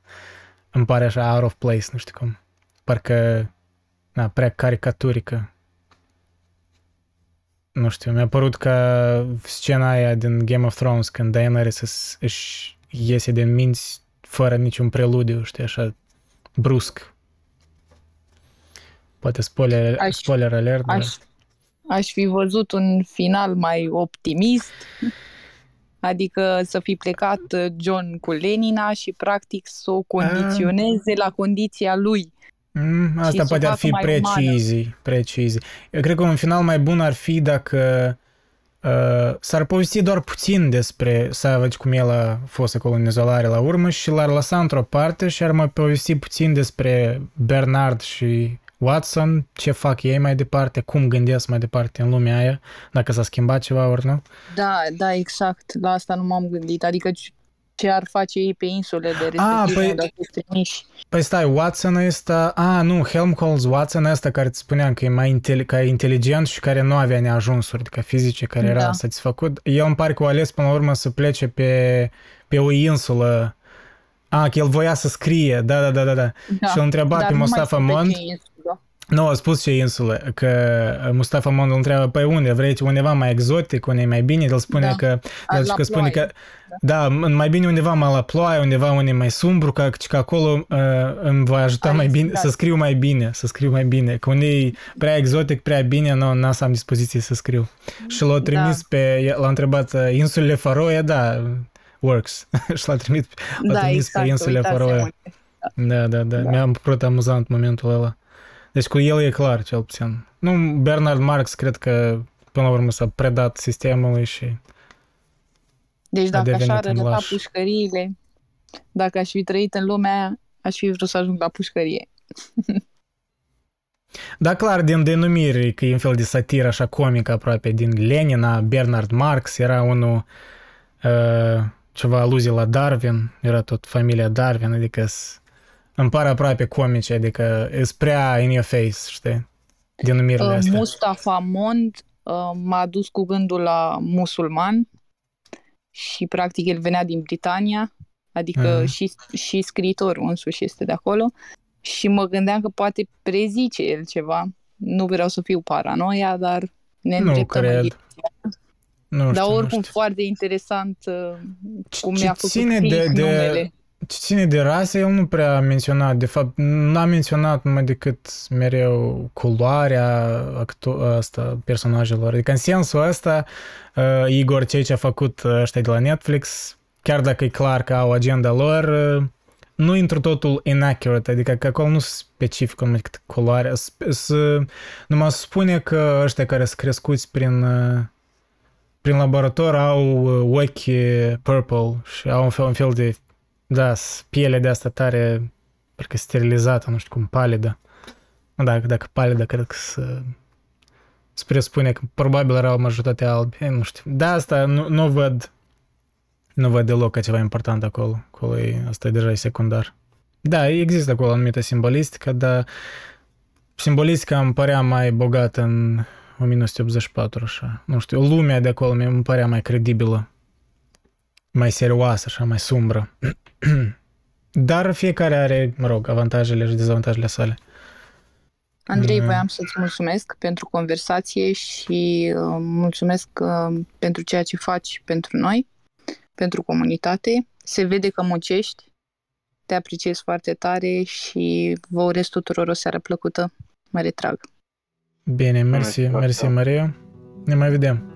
Îmi pare așa out of place, nu știu cum. Parcă, na, prea caricaturică. Nu știu, mi-a părut ca scena aia din Game of Thrones când Daenerys îs- își iese din minți fără niciun preludiu, știi, așa brusc. Poate spoiler, Aș- spoiler alert, dar... Aș, aș fi văzut un final mai optimist, adică să fi plecat uh, John cu Lenina și practic să o condiționeze la condiția lui. Mm, asta să o poate ar facă fi mai umană. precizii, precizii. Eu cred că un final mai bun ar fi dacă uh, s-ar povesti doar puțin despre Savage, cum el a fost acolo în izolare la urmă și l-ar lăsa într-o parte și ar mai povesti puțin despre Bernard și Watson, ce fac ei mai departe, cum gândesc mai departe în lumea aia, dacă s-a schimbat ceva ori nu. Da, da, exact. La asta nu m-am gândit. Adică ce- ce ar face ei pe insulele respective păi- unde au fost trimiși. Păi stai, Watson ăsta... A, nu, Helmholtz Watson ăsta care îți spuneam că e mai inteli- că e inteligent și care nu avea neajunsuri, adică fizice, care era Da. satisfăcut. El îmi pare că o ales până la urmă să plece pe, pe o insulă. A, că el voia să scrie, da, da, da, da, da. Da. Și îl întreba Dar pe nu mai Mustafa știu Nu, a spus ce insulă, că Mustafa Mond îl întreabă, păi unde, vrei undeva mai exotic, unde e mai bine? El spune Da. că, A, el la că spune ploaie. că, da, mai bine undeva mai la ploaie, undeva unde e mai sumbru, că, că acolo uh, îmi va ajuta Are mai bine, să inspirație. scriu mai bine, să scriu mai bine, că unde e prea exotic, prea bine, nu, n-am să am dispoziție să scriu. Și l-a trimis Da. pe, l-a întrebat, uh, insulele Faroe, da, works. și l-a trimis, l-a Da, trimis exact. pe insulele uitați-mă. Faroe. Da, da, da, mi-am părut amuzant momentul ăla. Deci cu el e clar, cel puțin. Nu, Bernard Marx cred că până la urmă s-a predat sistemului și... Deci dacă devenit așa ar un arăta laș. pușcăriile, dacă aș fi trăit în lumea aia, aș fi vrut să ajung la pușcărie. Da, clar, din denumiri, că e un fel de satiră așa comică aproape, din Lenina, Bernard Marx, era unul uh, ceva aluzie la Darwin, era tot familia Darwin, adică s- îmi pare aproape comice, adică e prea in your face, știi? Denumirile Uh, astea. Mustafa Mond uh, m-a dus cu gândul la musulman și practic el venea din Britania, adică Mhm. și, și scriitorul însuși este de acolo și mă gândeam că poate prezice el ceva. Nu vreau să fiu paranoia, dar ne Nu îndreptăm în cred. direcția. Nu știu, Dar nu oricum știu. foarte interesant uh, cum Ce mi-a făcut ține click de- de- numele. Ce ține de rasă, el nu prea a menționat. De fapt, n-a menționat numai decât mereu culoarea acto- asta, personajelor. Adică în sensul ăsta, uh, Igor, cei ce a făcut uh, ăștia de la Netflix, chiar dacă e clar că au agenda lor, uh, nu intru totul inaccurate, adică că acolo nu se specifică numai decât culoarea. S- s- numai se spune că ăștia care sunt crescuți prin, uh, prin laborator au uh, ochi uh, purple și au un fel, un fel de da, s- piele de asta tare, parcă sterilizată, nu știu cum, palidă. Nu, Dacă, dacă palidă, cred că să... Se presupune că probabil erau majoritatea albi, e, nu știu. Da, asta nu, nu văd, nu văd deloc ca ceva important acolo. Acolo e, asta e deja e secundar. Da, există acolo anumită simbolistică, dar simbolistica îmi părea mai bogată în 1984, așa. Nu știu, lumea de acolo mi îmi părea mai credibilă mai serioasă, așa, mai sumbră. Dar fiecare are, mă rog, avantajele și dezavantajele sale. Andrei, Mm. voiam să-ți mulțumesc pentru conversație și uh, mulțumesc uh, pentru ceea ce faci pentru noi, pentru comunitate. Se vede că muncești, te apreciez foarte tare și vă urez tuturor o seară plăcută. Mă retrag. Bine, mersi, Mulțumesc, mersi, da. Maria. Ne mai vedem.